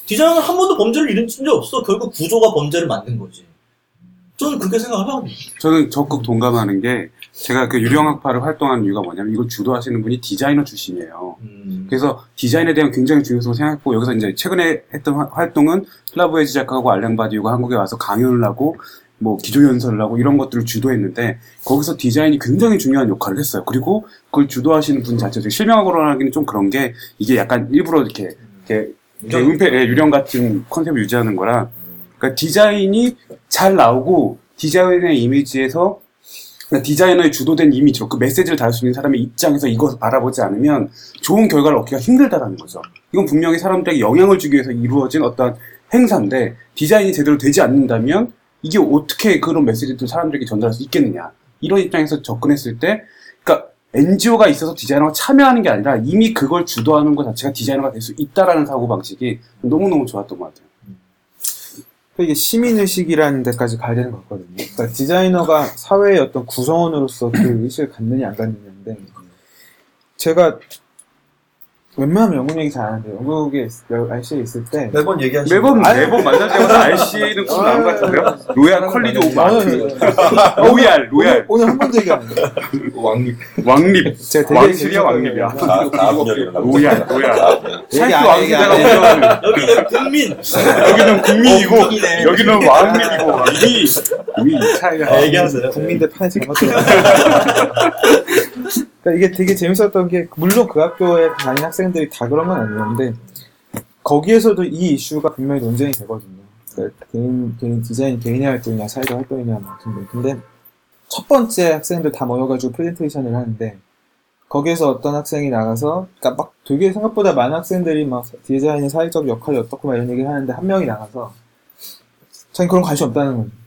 Speaker 7: 디자인은 한 번도 범죄를 일으킨 적 없어. 결국 구조가 범죄를 만든 거지. 저는 그렇게 생각을 하거든요.
Speaker 6: 저는 적극 동감하는 게 제가 그 유령학파를 활동하는 이유가 뭐냐면 이걸 주도하시는 분이 디자이너 출신이에요.
Speaker 7: 음.
Speaker 6: 그래서 디자인에 대한 굉장히 중요성을 생각했고 여기서 이제 최근에 했던 화- 활동은 슬라보예 지젝하고 알랭 바디우가 한국에 와서 강연을 하고 뭐 기조 연설을 하고 이런 것들을 주도했는데 거기서 디자인이 굉장히 중요한 역할을 했어요. 그리고 그걸 주도하시는 분 자체도 실명하고 하기는 좀 그런 게 이게 약간 일부러 이렇게 이렇게, 이렇게 은폐 예, 유령 같은 컨셉을 유지하는 거라 그러니까 디자인이 잘 나오고 디자이너의 이미지에서 그러니까 디자이너의 주도된 이미지로 그 메시지를 다룰 수 있는 사람의 입장에서 이것을 바라보지 않으면 좋은 결과를 얻기가 힘들다라는 거죠. 이건 분명히 사람들에게 영향을 주기 위해서 이루어진 어떤 행사인데 디자인이 제대로 되지 않는다면 이게 어떻게 그런 메시지를 사람들에게 전달할 수 있겠느냐. 이런 입장에서 접근했을 때, 그러니까 NGO가 있어서 디자이너가 참여하는 게 아니라 이미 그걸 주도하는 것 자체가 디자이너가 될 수 있다라는 사고방식이 너무너무 좋았던 것 같아요.
Speaker 5: 그러니까 이게 시민의식이라는 데까지 가야 되는 것 같거든요. 그러니까 디자이너가 사회의 어떤 구성원으로서 그 의식을 갖느냐 안 갖느냐인데 제가 웬만하면 영국 얘기 잘안 하는데 영국에 RCA에 있을 때
Speaker 2: 매번 얘기하시는
Speaker 6: 매번,
Speaker 5: 아니,
Speaker 6: 매번 만날 때마다 RCA는 꼭 나온 것 같은데요?
Speaker 5: Royal College
Speaker 6: of Art. Royal, royal.
Speaker 5: 오늘 한 번도 얘기 안 했는데
Speaker 2: 왕립.
Speaker 6: 왕립.
Speaker 5: 되게
Speaker 6: 왕실이야, 왕립이야. Royal,
Speaker 5: Royal. 해.
Speaker 6: 운영하는
Speaker 7: 여기는 국민.
Speaker 6: 여기는 국민이고. 여기는 왕립이고 이미 이미 이 차이가
Speaker 7: 얘기하세요.
Speaker 5: 국민대 판에 잘못 들어. 그러니까 이게 되게 재밌었던 게 물론 그 학교에 다니는 학생들이 다 그런 건 아니었는데 거기에서도 이 이슈가 분명히 논쟁이 되거든요. 그러니까 개인 개인 디자인 개인의 활동이냐 사회적 활동이냐 뭐 같은데 근데 첫 번째 학생들 다 모여가지고 프레젠테이션을 하는데 거기에서 어떤 학생이 나가서 그러니까 막 되게 생각보다 많은 학생들이 막 디자인의 사회적 역할이 어떻고 막 이런 얘기를 하는데 한 명이 나가서 자기 그런 관심 없다는 거예요.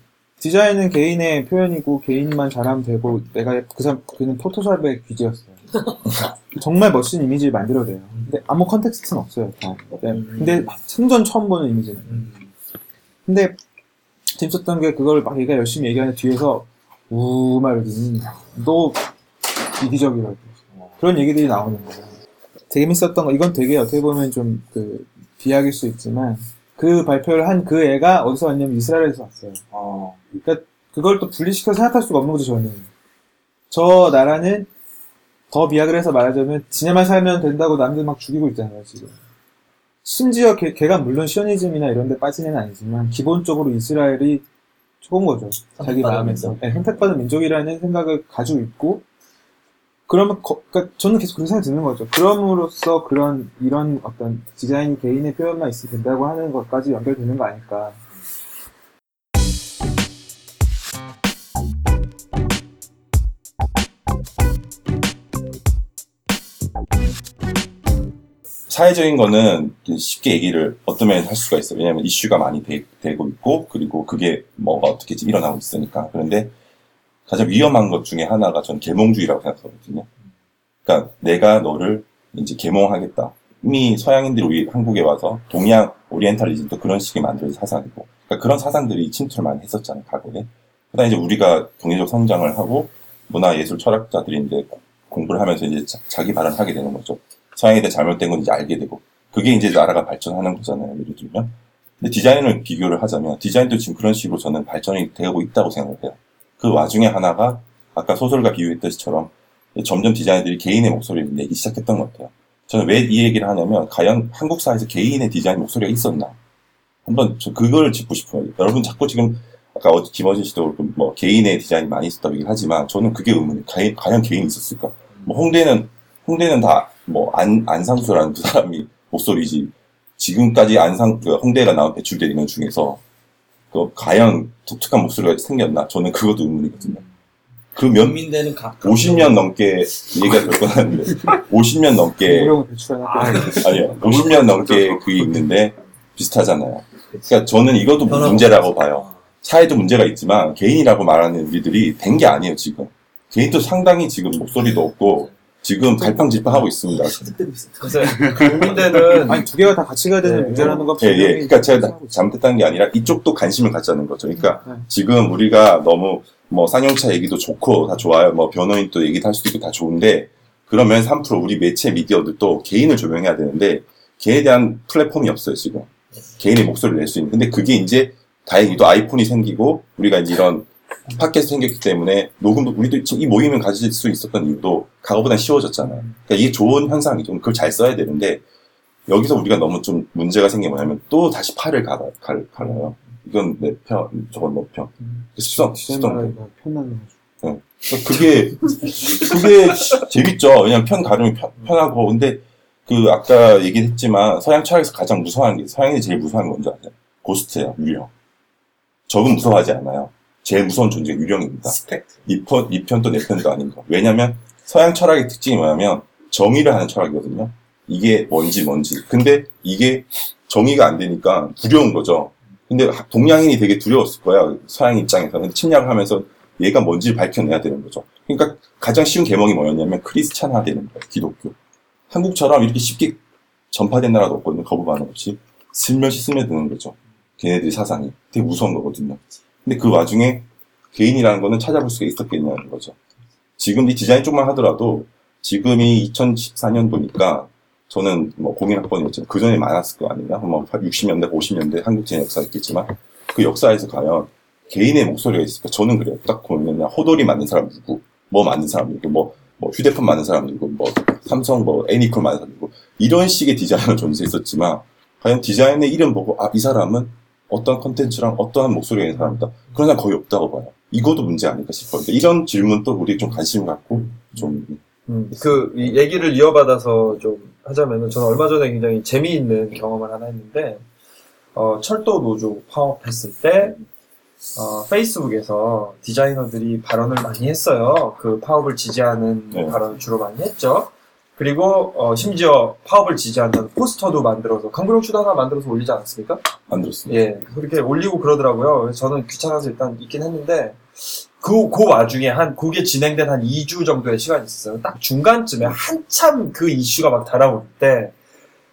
Speaker 5: 디자인은 개인의 표현이고 개인만 잘하면 되고 내가 그 사람 그는 포토샵의 귀재였어요. 정말 멋진 이미지를 만들어내요. 근데 아무 context는 없어요. 다. 네. 근데 생전 처음 보는 이미지는. 근데 재밌었던 게 그걸 막 얘가 열심히 얘기하는 뒤에서 우막 이러더니 너 이기적이라고 그런 얘기들이 나오는 거예요. 재밌었던 거 이건 되게 어떻게 보면 좀 그 비약일 수 있지만 그 발표를 한 그 애가 어디서 왔냐면 이스라엘에서 왔어요. 그러니까 그걸 또 분리시켜 생각할 수가 없는 거죠 저는. 저 나라는 더 비약을 해서 말하자면 지네만 살면 된다고 남들 막 죽이고 있잖아요 지금. 심지어 걔, 걔가 물론 시오니즘이나 이런 데 빠진 애는 아니지만 기본적으로 이스라엘이 좋은 거죠. 자기 마음에서. 네, 선택받은 민족이라는 생각을 가지고 있고 그러면 거- 그러니까 저는 계속 그런 생각이 드는 거죠. 그럼으로써 그런 이런 어떤 디자인 개인의 표현만 있으면 된다고 하는 것까지 연결되는 거 아닐까.
Speaker 4: 사회적인 거는 쉽게 얘기를 어떤 면에서 할 수가 있어요. 왜냐하면 이슈가 많이 되, 고 있고, 그리고 그게 뭐가 어떻게 지금 일어나고 있으니까. 그런데 가장 위험한 것 중에 하나가 전 계몽주의라고 생각하거든요. 그러니까 내가 너를 이제 계몽하겠다. 이미 서양인들이 우리 한국에 와서 동양 오리엔탈리즘도 그런 식의 만들어진 사상이고, 그러니까 그런 사상들이 침투를 많이 했었잖아요, 과거에. 그다음에 이제 우리가 경제적 성장을 하고 문화 예술 철학자들이 이제 공부를 하면서 이제 자, 자기 발언을 하게 되는 거죠. 서양에 대해 잘못된 건 이제 알게 되고 그게 이제 나라가 발전하는 거잖아요. 예를 들면. 근데 디자인을 비교를 하자면 디자인도 지금 그런 식으로 저는 발전이 되고 있다고 생각을 해요. 그 와중에 하나가 아까 소설가 비유했듯이처럼 점점 디자이너들이 개인의 목소리를 내기 시작했던 것 같아요. 저는 왜 이 얘기를 하냐면 과연 한국 사회에서 개인의 디자인 목소리가 있었나? 한번 저 그걸 짚고 싶어요. 여러분 자꾸 지금 아까 어- 김어진 씨도 뭐 개인의 디자인이 많이 있었다고 얘기를 하지만 저는 그게 의문이에요. 과연, 과연 개인이 있었을까? 뭐 홍대는 홍대는 다 뭐 안 안상수라는 두 사람이 목소리지 지금까지 안상 그 홍대가 나온 배출된 인원 중에서 그 과연 독특한 목소리가 생겼나? 저는 그것도 의문이거든요. 그 몇
Speaker 7: 국민대는 가끔
Speaker 4: 50년 넘게 얘기가 될 뻔하는데 50년 넘게
Speaker 5: 무료로
Speaker 4: 아니요 50년 넘게 그게 있는데 비슷하잖아요. 그러니까 저는 이것도 문제라고 봐요. 사회도 문제가 있지만 개인이라고 말하는 우리들이 된 게 아니에요 지금. 개인도 상당히 지금 목소리도 없고 지금 갈팡질팡하고 있습니다.
Speaker 2: 그래서 국민대는
Speaker 5: 아니 두 개가 다 같이 가야 되는
Speaker 2: 네.
Speaker 5: 문제라는 건
Speaker 4: 예, 예.
Speaker 5: 분명히
Speaker 4: 그러니까 제가
Speaker 5: 생각하고.
Speaker 4: 잘못했다는 게 아니라 이쪽도 관심을 갖자는 거죠. 그러니까
Speaker 5: 네.
Speaker 4: 지금 우리가 너무 뭐 쌍용차 얘기도 좋고 다 좋아요. 뭐 변호인 또 얘기도 할 수도 있고 다 좋은데 그러면 3% 우리 매체 미디어들도 개인을 조명해야 되는데 개인에 대한 플랫폼이 없어요 지금. 개인의 목소리를 낼 수 있는. 근데 그게 이제 다행히도 아이폰이 생기고 우리가 이제 이런 팟캐스트 생겼기 때문에 녹음도 우리도 지금 이 모임을 가질 수 있었던 이유도 과거보다 쉬워졌잖아요. 그러니까 이게 좋은 현상이죠. 그걸 잘 써야 되는데 여기서 우리가 너무 좀 문제가 생긴 게 뭐냐면 또 다시 팔을 갈아, 갈, 갈아요. 이건 내 편, 저건 너 편.
Speaker 5: 디자인
Speaker 4: 수동.
Speaker 5: 말하기가 편하는 거죠.
Speaker 4: 그게, 그게 재밌죠. 왜냐면 편 가르면 편, 편하고. 근데 그 아까 얘기했지만 서양 철학에서 가장 무서워하는 게, 서양인이 제일 무서워하는 게 뭔지 아세요? 고스트예요, 유령. 적은 무서워하지 않아요. 제일 무서운 존재가 유령입니다.
Speaker 3: 스펙.
Speaker 4: 이 편, 이 편도 내 편도 아닌 거. 왜냐면 서양 철학의 특징이 뭐냐면 정의를 하는 철학이거든요. 이게 뭔지 뭔지. 근데 이게 정의가 안 되니까 두려운 거죠. 근데 동양인이 되게 두려웠을 거야. 서양 입장에서는 침략을 하면서 얘가 뭔지를 밝혀내야 되는 거죠. 그러니까 가장 쉬운 계명이 뭐였냐면 크리스찬화 되는 거예요. 기독교. 한국처럼 이렇게 쉽게 전파된 나라도 없거든요. 거부 반응 없이. 슬며시 스며드는 거죠. 걔네들이 사상이. 되게 무서운 거거든요. 근데 그 와중에 개인이라는 거는 찾아볼 수가 있었겠냐는 거죠. 지금 이 디자인 쪽만 하더라도 지금이 2014년도니까 저는 뭐 공인학번이었지만 그 전에 많았을 거 아니에요. 뭐 60년대, 50년대 한국 제 역사 있겠지만 그 역사에서 가면 개인의 목소리가 있으니까 저는 그래요. 딱 보면 호돌이 맞는 사람 누구, 뭐 맞는 사람 누구, 뭐, 뭐 휴대폰 맞는 사람 누구, 뭐 삼성 뭐 애니콜 맞는 사람 누구 이런 식의 디자이너 존재했었지만 과연 디자인의 이름 보고 아 이 사람은 어떤 컨텐츠랑 어떠한 목소리가 있는 사람이다. 그런 사람 거의 없다고 봐요. 이것도 문제 아닐까 싶어요. 그러니까 이런 질문도 우리 좀 관심 갖고 좀
Speaker 2: 음, 그, 이 얘기를 이어받아서 좀 하자면은, 저는 얼마 전에 굉장히 재미있는 경험을 하나 했는데, 어, 철도 노조 파업했을 때, 어, 페이스북에서 디자이너들이 발언을 많이 했어요. 그 파업을 지지하는
Speaker 4: 네.
Speaker 2: 발언을 주로 많이 했죠. 그리고, 어, 심지어 파업을 지지한다는 포스터도 만들어서, 강구룡추도 하나 만들어서 올리지 않았습니까?
Speaker 4: 만들었습니다.
Speaker 2: 예, 그렇게 올리고 그러더라고요. 그래서 저는 귀찮아서 일단 있긴 했는데, 그, 그 와중에 한, 그게 진행된 한 2주 정도의 시간이 있었어요. 딱 중간쯤에 한참 그 이슈가 막 달아올 때,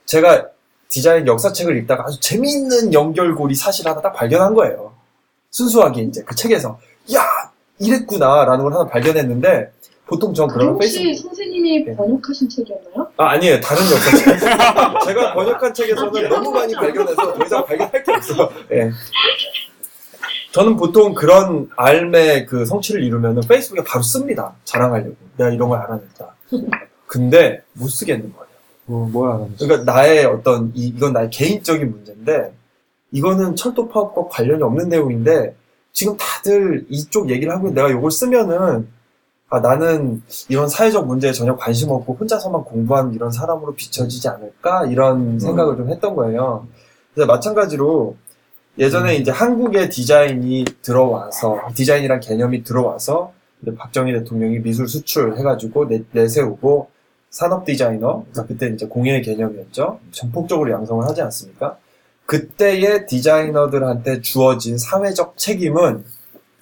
Speaker 2: 제가 디자인 역사책을 읽다가 아주 재미있는 연결고리 사실 하나 딱 발견한 거예요. 순수하게 이제 그 책에서, 야! 이랬구나! 라는 걸 하나 발견했는데, 보통 전 그런
Speaker 1: 혹시
Speaker 2: 페이스북,
Speaker 1: 선생님이
Speaker 2: 네.
Speaker 1: 번역하신 책이었나요?
Speaker 2: 아, 아니에요. 다른 역사책. 제가 번역한 책에서는 너무 많이 발견해서 더 이상 발견할 게 없어요. 예. 저는 보통 그런 알매 그 성취를 이루면은 페이스북에 바로 씁니다. 자랑하려고. 내가 이런 걸 알아냈다. 근데 못 쓰겠는 거예요.
Speaker 5: 뭐, 뭘 알아냈어?
Speaker 2: 그러니까 나의 어떤, 이, 이건 나의 개인적인 문제인데, 이거는 철도 파업과 관련이 없는 내용인데, 지금 다들 이쪽 얘기를 하고 있는데 내가 이걸 쓰면은, 아, 나는 이런 사회적 문제에 전혀 관심 없고 혼자서만 공부하는 이런 사람으로 비춰지지 않을까? 이런 생각을 좀 했던 거예요. 그래서 마찬가지로 예전에 이제 한국에 디자인이 들어와서, 디자인이란 개념이 들어와서, 박정희 대통령이 미술 수출 해가지고 내, 내세우고, 산업 디자이너, 그래서 그때 이제 공예의 개념이었죠. 전폭적으로 양성을 하지 않습니까? 그때의 디자이너들한테 주어진 사회적 책임은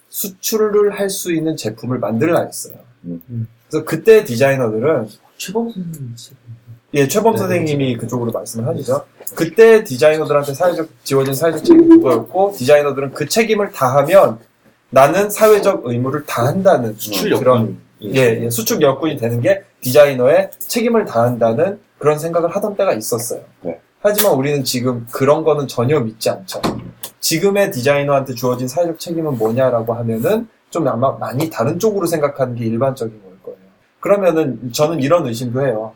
Speaker 2: 수출을 할 수 있는 제품을 만들라 했어요.
Speaker 4: 음.
Speaker 2: 그래서 그때 디자이너들은
Speaker 3: 최범 선생님 책.
Speaker 2: 예, 최범
Speaker 3: 네,
Speaker 2: 선생님이 그쪽으로 말씀을 하시죠. 그때 디자이너들한테 사회적, 지워진 사회적 책임이 그거였고, 디자이너들은 그 책임을 다하면 나는 사회적 의무를 다한다는
Speaker 3: 수출
Speaker 2: 그런. 예, 예, 수축 여건이 되는 게 디자이너의 책임을 다한다는 그런 생각을 하던 때가 있었어요.
Speaker 4: 네.
Speaker 2: 하지만 우리는 지금 그런 거는 전혀 믿지 않죠. 지금의 디자이너한테 주어진 사회적 책임은 뭐냐라고 하면은 좀 아마 많이 다른 쪽으로 생각하는 게 일반적인 걸 거예요. 그러면은 저는 이런 의심도 해요.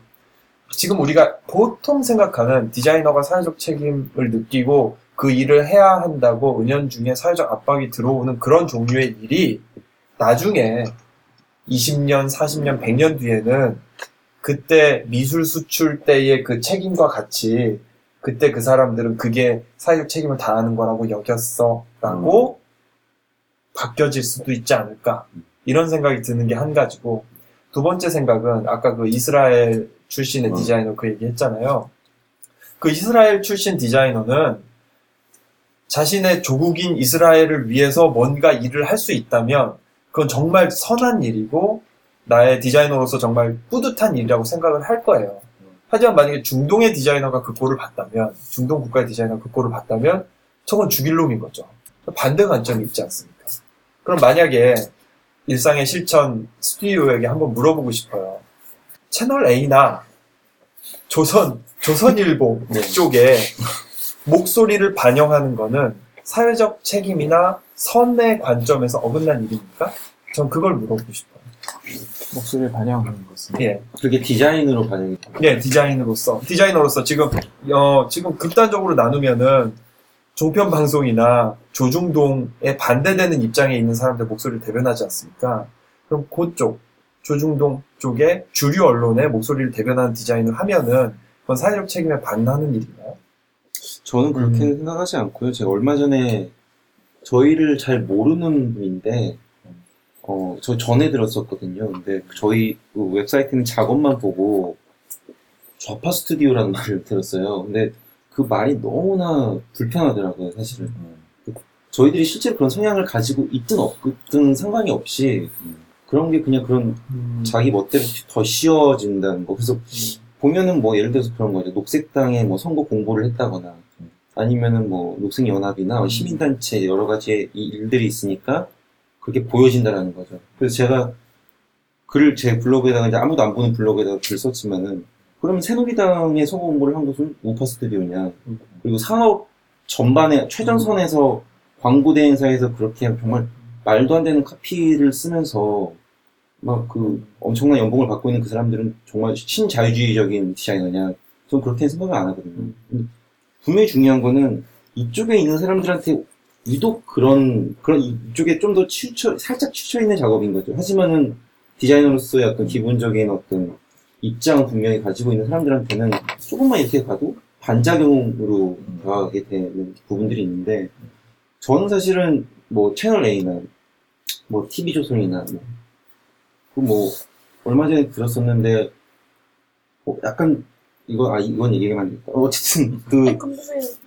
Speaker 2: 지금 우리가 보통 생각하는 디자이너가 사회적 책임을 느끼고 그 일을 해야 한다고 은연중에 사회적 압박이 들어오는 그런 종류의 일이 나중에 20년, 40년, 100년 뒤에는 그때 미술 수출 때의 그 책임과 같이 그때 그 사람들은 그게 사회적 책임을 다하는 거라고 여겼어 라고 바뀌어질 수도 있지 않을까 이런 생각이 드는 게 한 가지고 두 번째 생각은 아까 그 이스라엘 출신의
Speaker 4: 음.
Speaker 2: 디자이너 그 얘기 했잖아요 그 이스라엘 출신 디자이너는 자신의 조국인 이스라엘을 위해서 뭔가 일을 할 수 있다면 그건 정말 선한 일이고 나의 디자이너로서 정말 뿌듯한 일이라고 생각을 할 거예요. 하지만 만약에 중동의 디자이너가 그 꼴을 봤다면, 중동 국가의 디자이너가 그 꼴을 봤다면, 저건 죽일 놈인 거죠. 반대 관점이 있지 않습니까? 그럼 만약에 일상의 실천 스튜디오에게 한번 물어보고 싶어요. 채널 A나 조선, 조선일보 쪽에 목소리를 반영하는 거는 사회적 책임이나 선의 관점에서 어긋난 일입니까? 전 그걸 물어보고 싶어요.
Speaker 5: 목소리를 반영하는 것은.
Speaker 2: 예.
Speaker 3: 그게 디자인으로 반영이 돼요.
Speaker 2: 예, 디자이너로서. 디자이너로서 지금, 어, 지금 극단적으로 나누면은 종편 방송이나 조중동에 반대되는 입장에 있는 사람들 목소리를 대변하지 않습니까? 그럼 그쪽, 조중동 쪽에 주류 언론의 목소리를 대변하는 디자인을 하면은 그건 사회적 책임에 반하는 일인가요?
Speaker 3: 저는 그렇게는
Speaker 5: 음.
Speaker 3: 생각하지 않고요. 제가 얼마 전에 저희를 잘 모르는 분인데, 어, 저 전에 들었었거든요. 근데 저희 그 웹사이트는 작업만 보고 좌파 스튜디오라는 말을 들었어요. 근데 그 말이 너무나 불편하더라고요, 사실은. 그 저희들이 실제로 그런 성향을 가지고 있든 없든 상관이 없이 그런 게 그냥 그런 자기 멋대로 더 씌워진다는 거. 그래서 보면은 뭐 예를 들어서 그런 거죠. 녹색당에 뭐 선거 공보를 했다거나 아니면은 뭐 녹색연합이나 시민단체 여러 가지 이 일들이 있으니까 그렇게 보여진다라는 거죠. 그래서 제가 글을 제 블로그에다가 이제 아무도 안 보는 블로그에다가 글을 썼지만은 그러면 새누리당의 선거 공보를 한 것은 우파 스튜디오냐. 그리고 산업 전반에 최전선에서 광고 대행사에서 그렇게 정말 말도 안 되는 카피를 쓰면서 막 그 엄청난 연봉을 받고 있는 그 사람들은 정말 신자유주의적인 디자이너냐 저는 그렇게 생각을 안 하거든요. 분명히 중요한 거는 이쪽에 있는 사람들한테 유독 그런 그런 이쪽에 좀 더 치우쳐 살짝 치우쳐 있는 작업인 거죠. 하지만은 디자이너로서의 어떤 기본적인 어떤 입장을 분명히 가지고 있는 사람들한테는 조금만 이렇게 가도 반작용으로 가게 되는 부분들이 있는데 저는 사실은 뭐 채널 A나 뭐 TV조선이나 뭐, 그 뭐 얼마 전에 들었었는데 뭐 약간 이거 아 이건 얘기하면 안 되겠다. 어, 어쨌든 그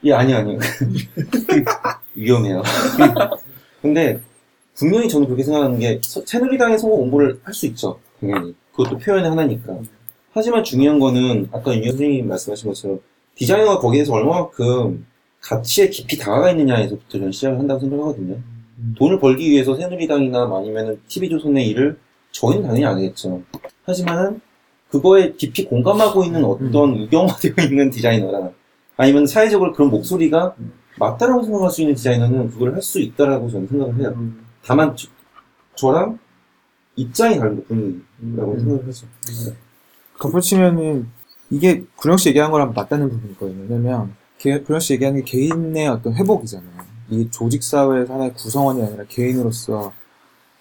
Speaker 3: 예, 아니요, 아니요. 위험해요. 근데, 분명히 저는 그렇게 생각하는 게, 서- 새누리당의 선거 공보를 할 수 있죠. 당연히. 그것도 표현의 하나니까. 하지만 중요한 거는, 아까 윤 선생님이 말씀하신 것처럼, 디자이너가 거기에서 얼마만큼 가치에 깊이 다가가 있느냐에서부터 저는 시작을 한다고 생각하거든요. 돈을 벌기 위해서 새누리당이나 뭐 아니면 TV조선의 일을 저희는 당연히 안 하겠죠. 하지만은, 그거에 깊이 공감하고 있는 어떤 유경화되어 있는 디자이너랑, 아니면 사회적으로 그런 목소리가 맞다라고 생각할 수 있는 디자이너는 그걸 할 수 있다라고 저는 생각을 해요. 다만 저, 랑 입장이 다른 것 뿐이라고 생각을 하죠.
Speaker 5: 덧붙이면은 이게 구령 씨 얘기한 거랑 맞다는 부분이 있거든요. 왜냐면 개- 구령 씨 얘기하는 게 개인의 어떤 회복이잖아요. 이게 조직 사회의 하나의 구성원이 아니라 개인으로서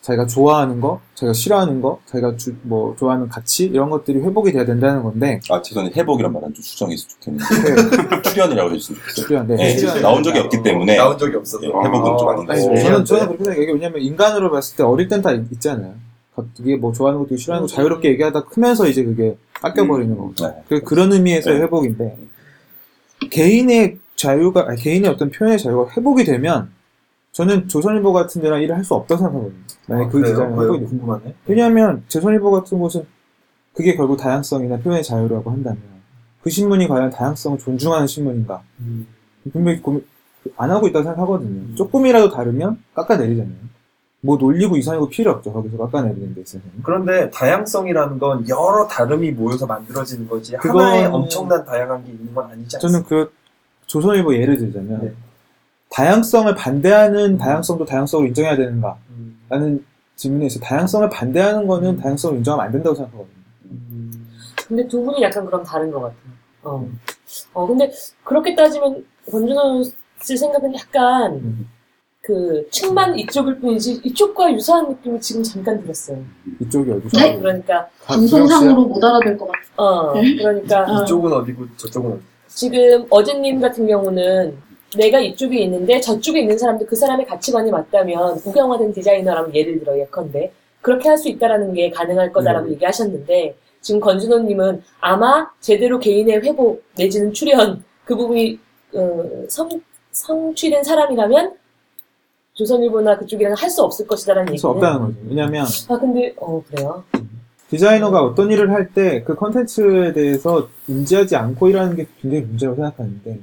Speaker 5: 자기가 좋아하는 거, 자기가 싫어하는 거, 자기가 주- 뭐 좋아하는 가치 이런 것들이 회복이 돼야 된다는 건데
Speaker 4: 아, 죄송해요. 회복이란 말안좀 수정했으면 좋겠는데.
Speaker 5: 그
Speaker 4: 출연이라고 해주시면 좋겠어요.
Speaker 5: 필요한 네,
Speaker 4: 네,
Speaker 5: 필요한-
Speaker 4: 나온 적이 없기 때문에
Speaker 2: 나온 적이 없어서.
Speaker 4: 예, 회복은 좀 아닌 것 같아요.
Speaker 5: 저는, 저는 그렇게 생각해요. 이게 왜냐면 인간으로 봤을 때 어릴 땐 다 있잖아요. 이게 뭐 좋아하는 것도 싫어하는 거 자유롭게 얘기하다 크면서 이제 그게 깎여버리는 거고.
Speaker 4: 네.
Speaker 5: 그, 그런 의미에서의
Speaker 4: 네.
Speaker 5: 회복인데, 개인의 자유가, 아니, 개인의 어떤 표현의 자유가 회복이 되면, 저는 조선일보 같은 데랑 일을 할 수 없다고 생각하거든요. 만약에 그 디자인을 회복이 되면.
Speaker 2: 궁금하네.
Speaker 5: 왜냐하면, 조선일보 같은 곳은, 그게 결국 다양성이나 표현의 자유라고 한다면, 그 신문이 과연 다양성을 존중하는 신문인가? 분명히 고민, 안 하고 있다고 생각하거든요. 조금이라도 다르면 깎아내리잖아요. 뭐 놀리고 이상하고 필요 없죠. 거기서 깎아내리는 데 있어서는.
Speaker 2: 그런데 다양성이라는 건 여러 다름이 모여서 만들어지는 거지
Speaker 5: 그건-
Speaker 2: 하나의 엄청난 다양한 게 있는 건 아니지 않습니까?
Speaker 5: 저는 그 조선일보 예를 들자면
Speaker 2: 네.
Speaker 5: 다양성을 반대하는 다양성도 다양성을 인정해야 되는가?
Speaker 2: 음,
Speaker 5: 라는 질문에 있어 다양성을 반대하는 거는 다양성을 인정하면 안 된다고 생각하거든요.
Speaker 2: 음,
Speaker 8: 근데 두 분이 약간 그럼 다른 것 같아요. 어. 어, 근데 그렇게 따지면 권준호 씨 생각은 약간
Speaker 5: 음.
Speaker 8: 그 측만 이쪽일 뿐이지 이쪽과 유사한 느낌이 지금 잠깐 들었어요.
Speaker 5: 이쪽이 어디서?
Speaker 1: 네.
Speaker 8: 그러니까
Speaker 1: 방송상으로 못 알아들 것 같아요.
Speaker 8: 어 그러니까
Speaker 2: 이쪽은 어디고 저쪽은 어디
Speaker 8: 지금 어제님 같은 경우는 내가 이쪽에 있는데 저쪽에 있는 사람도 그 사람의 가치관이 맞다면 우경화된 디자이너라면 예를 들어 예컨대 그렇게 할 수 있다라는 게 가능할 거다라고 얘기하셨는데 지금 권준호님은 아마 제대로 개인의 회복 내지는 출연 그 부분이 어, 성, 성취된 사람이라면 조선일보나 그쪽이랑 할 수 없을 것이다라는 얘기는
Speaker 5: 없다는 거죠. 왜냐면
Speaker 8: 아 근데 어 그래요?
Speaker 5: 디자이너가 어떤 일을 할 때 그 컨텐츠에 대해서 인지하지 않고 일하는 게 굉장히 문제라고 생각하는데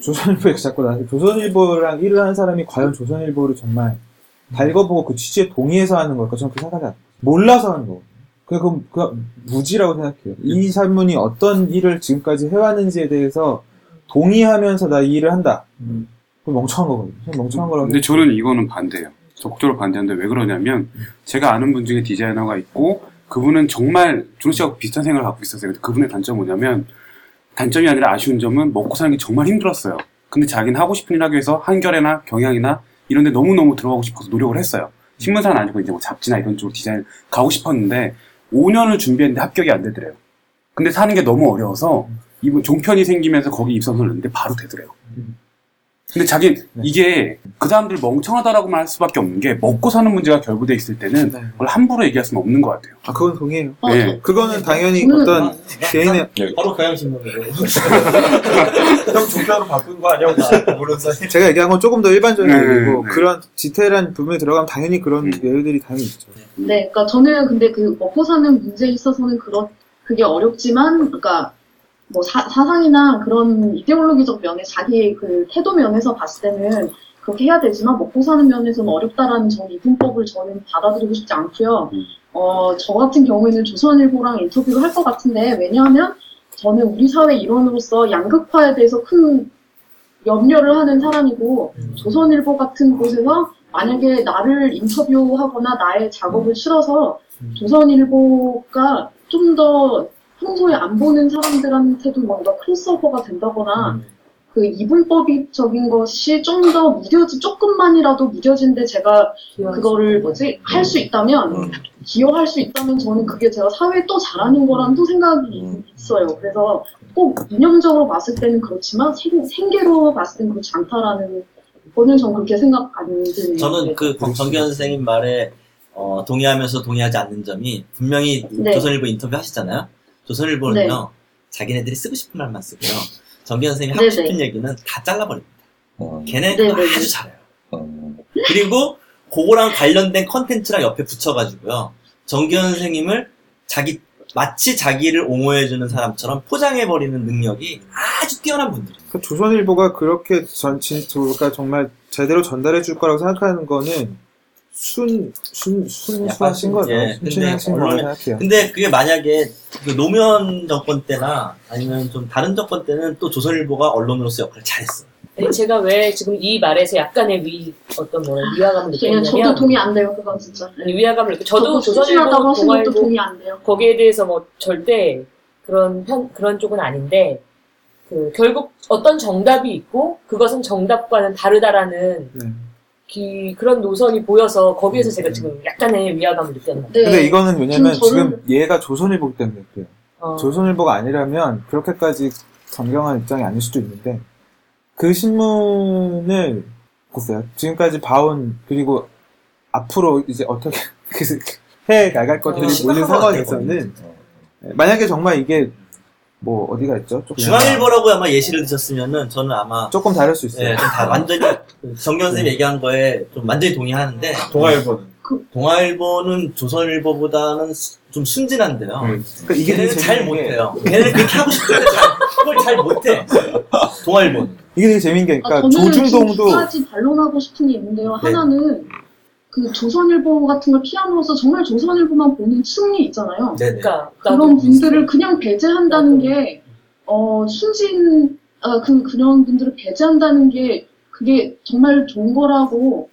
Speaker 5: 조선일보에 자꾸 나한테 조선일보랑 일을 하는 사람이 과연 조선일보를 정말 달궈보고 그 취지에 동의해서 하는 걸까? 저는 그렇게 생각하지 않아요. 몰라서 하는 거고. 그건, 그건 무지라고 생각해요. 이 사람이 어떤 일을 지금까지 해왔는지에 대해서 동의하면서 나 이 일을 한다. 그건 멍청한 거거든요. 그냥 멍청한 거라고
Speaker 6: 근데 저는 이거는 반대예요. 적극적으로 반대하는데 왜 그러냐면 제가 아는 분 중에 디자이너가 있고 그분은 정말 준호 씨하고 비슷한 생각을 갖고 있었어요. 그분의 단점은 뭐냐면 단점이 아니라 아쉬운 점은 먹고 사는 게 정말 힘들었어요. 근데 자기는 하고 싶은 일 하기 위해서 한결에나 경향이나 이런 데 너무너무 들어가고 싶어서 노력을 했어요. 신문사는 아니고 이제 뭐 잡지나 이런 쪽으로 디자인 가고 싶었는데 5년을 준비했는데 합격이 안 되더래요. 근데 사는 게 너무 어려워서 이분 종편이 생기면서 거기 입성을 했는데 바로 되더래요. 근데 자기
Speaker 5: 네.
Speaker 6: 이게 그 사람들 멍청하다라고 말할 수밖에 없는 게 먹고 사는 문제가 결부돼 있을 때는
Speaker 5: 네.
Speaker 6: 그걸 함부로 얘기할 수는 없는 것 같아요.
Speaker 5: 아, 그건 동의해요.
Speaker 1: 어,
Speaker 6: 네.
Speaker 5: 그거는 당연히
Speaker 1: 저는
Speaker 5: 어떤 개인의
Speaker 7: 바로 경향신문으로.
Speaker 2: 형 종편으로 바꾼 거 아니야 혹시 모르는 사이?
Speaker 5: 제가 얘기한 건 조금 더 일반적인
Speaker 6: 네,
Speaker 5: 얘기고
Speaker 6: 네.
Speaker 5: 그런 디테일한 부분에 들어가면 당연히 그런
Speaker 6: 음.
Speaker 5: 예외들이 당연히 있죠.
Speaker 1: 네, 그러니까 저는 근데 그 먹고 사는 문제에 있어서는 그런 그게 어렵지만, 그러니까 뭐 사, 사상이나 그런 이데올로기적 면에 자기 그 태도 면에서 봤을 때는 그렇게 해야 되지만 먹고 사는 면에서는 어렵다라는 전 이분법을 저는 받아들이고 싶지 않고요.
Speaker 6: 음.
Speaker 1: 어, 저 같은 경우에는 조선일보랑 인터뷰를 할 것 같은데 왜냐하면 저는 우리 사회 일원으로서 양극화에 대해서 큰 염려를 하는 사람이고 조선일보 같은 곳에서 만약에 나를 인터뷰하거나 나의 작업을 실어서 조선일보가 좀더 평소에 안 보는 사람들한테도 뭔가 크로스오버가 된다거나 그 이분법적인 것이 좀 더 무뎌지 조금만이라도 무뎌진데 제가 그거를 뭐지? 할 수 있다면 기여할 수 있다면 저는 그게 제가 사회에 또 잘하는 거라는 또 생각이 있어요. 그래서 꼭 이념적으로 봤을 때는 그렇지만 생, 생계로 봤을 때는 그렇지 않다라는 거는 저는 그렇게 생각 안 드는
Speaker 7: 저는 그 정기현 선생님 말에 어, 동의하면서 동의하지 않는 점이 분명히
Speaker 1: 네.
Speaker 7: 조선일보 인터뷰 하시잖아요. 조선일보는요 자기네들이 쓰고 싶은 말만 쓰고요. 정기현 선생님이 하고
Speaker 1: 네네.
Speaker 7: 싶은 얘기는 다 잘라버립니다.
Speaker 4: 어,
Speaker 7: 걔네 그거
Speaker 1: 네네네.
Speaker 7: 아주 잘해요.
Speaker 4: 어,
Speaker 7: 그리고 그거랑 관련된 컨텐츠랑 옆에 붙여가지고요. 정기현 선생님을 자기 마치 자기를 옹호해주는 사람처럼 포장해버리는 능력이 아주 뛰어난 분들이에요.
Speaker 5: 그 조선일보가 그렇게 전, 진도가 정말 제대로 전달해 줄 거라고 생각하는 거는 순, 순, 순수하신
Speaker 7: 약간,
Speaker 5: 거죠.
Speaker 7: 예,
Speaker 5: 순진하신
Speaker 7: 근데
Speaker 5: 거라고
Speaker 7: 언론에-
Speaker 5: 생각해요.
Speaker 7: 근데 그게 만약에 그 노무현 정권 때나 아니면 좀 다른 정권 때는 또 조선일보가 언론으로서 역할을 잘했어요.
Speaker 8: 아니, 제가 왜 지금 이 말에서 약간의 위, 어떤 뭐라, 위화감을
Speaker 1: 예, 저도
Speaker 8: 느꼈냐면,
Speaker 1: 동의 안 돼요, 그건 진짜.
Speaker 8: 아니, 위화감을 느껴. 저도
Speaker 1: 저도
Speaker 8: 조선일보,
Speaker 1: 것도
Speaker 8: 동아일보,
Speaker 1: 동의 안 돼요.
Speaker 8: 거기에 대해서 뭐 절대 그런 편, 그런 쪽은 아닌데, 그, 결국 어떤 정답이 있고, 그것은 정답과는 다르다라는
Speaker 5: 네.
Speaker 8: 기, 그런 노선이 보여서, 거기에서 제가 지금 약간의 위화감을 느꼈나.
Speaker 1: 네.
Speaker 5: 근데 이거는 왜냐면
Speaker 1: 지금 저는-
Speaker 5: 지금 얘가 조선일보기 때문에 그래요.
Speaker 8: 어,
Speaker 5: 조선일보가 아니라면 그렇게까지 강경한 입장이 아닐 수도 있는데 그 신문을 글쎄요 지금까지 봐온 그리고 앞으로 이제 어떻게 해 나갈 것들이
Speaker 8: 어,
Speaker 5: 몰린 상황에서는 만약에 정말 이게 뭐 어디가 있죠? 조금,
Speaker 7: 중앙일보라고 아마 예시를 드셨으면은 저는 아마
Speaker 5: 조금 다를 수 있어요.
Speaker 7: 예, 좀 다 완전히 정경 선생님 얘기한 거에 좀 완전히 동의하는데
Speaker 2: 동아일보는
Speaker 7: 동아일보는 조선일보보다는 수- 좀 순진한데요.
Speaker 5: 그러니까 이게 되게
Speaker 7: 걔네는 잘
Speaker 5: 재밌는 게
Speaker 7: 못해요. 걔네는 그렇게 하고 싶은데 잘, 그걸 잘 못해. 동아일보는.
Speaker 5: 이게 되게 재밌는 게
Speaker 1: 아,
Speaker 5: 그러니까
Speaker 1: 저는 지금 두
Speaker 5: 조중동도
Speaker 1: 가지 반론하고 싶은 게 있는데요.
Speaker 7: 네.
Speaker 1: 하나는 그 조선일보 같은 걸 피함으로써 정말 조선일보만 보는 층이 있잖아요.
Speaker 7: 네네.
Speaker 8: 그러니까,
Speaker 1: 그런 분들을 그냥 배제한다는. 게, 어, 순진, 아, 그, 그런 분들을 배제한다는 게, 그게 정말 좋은 거라고,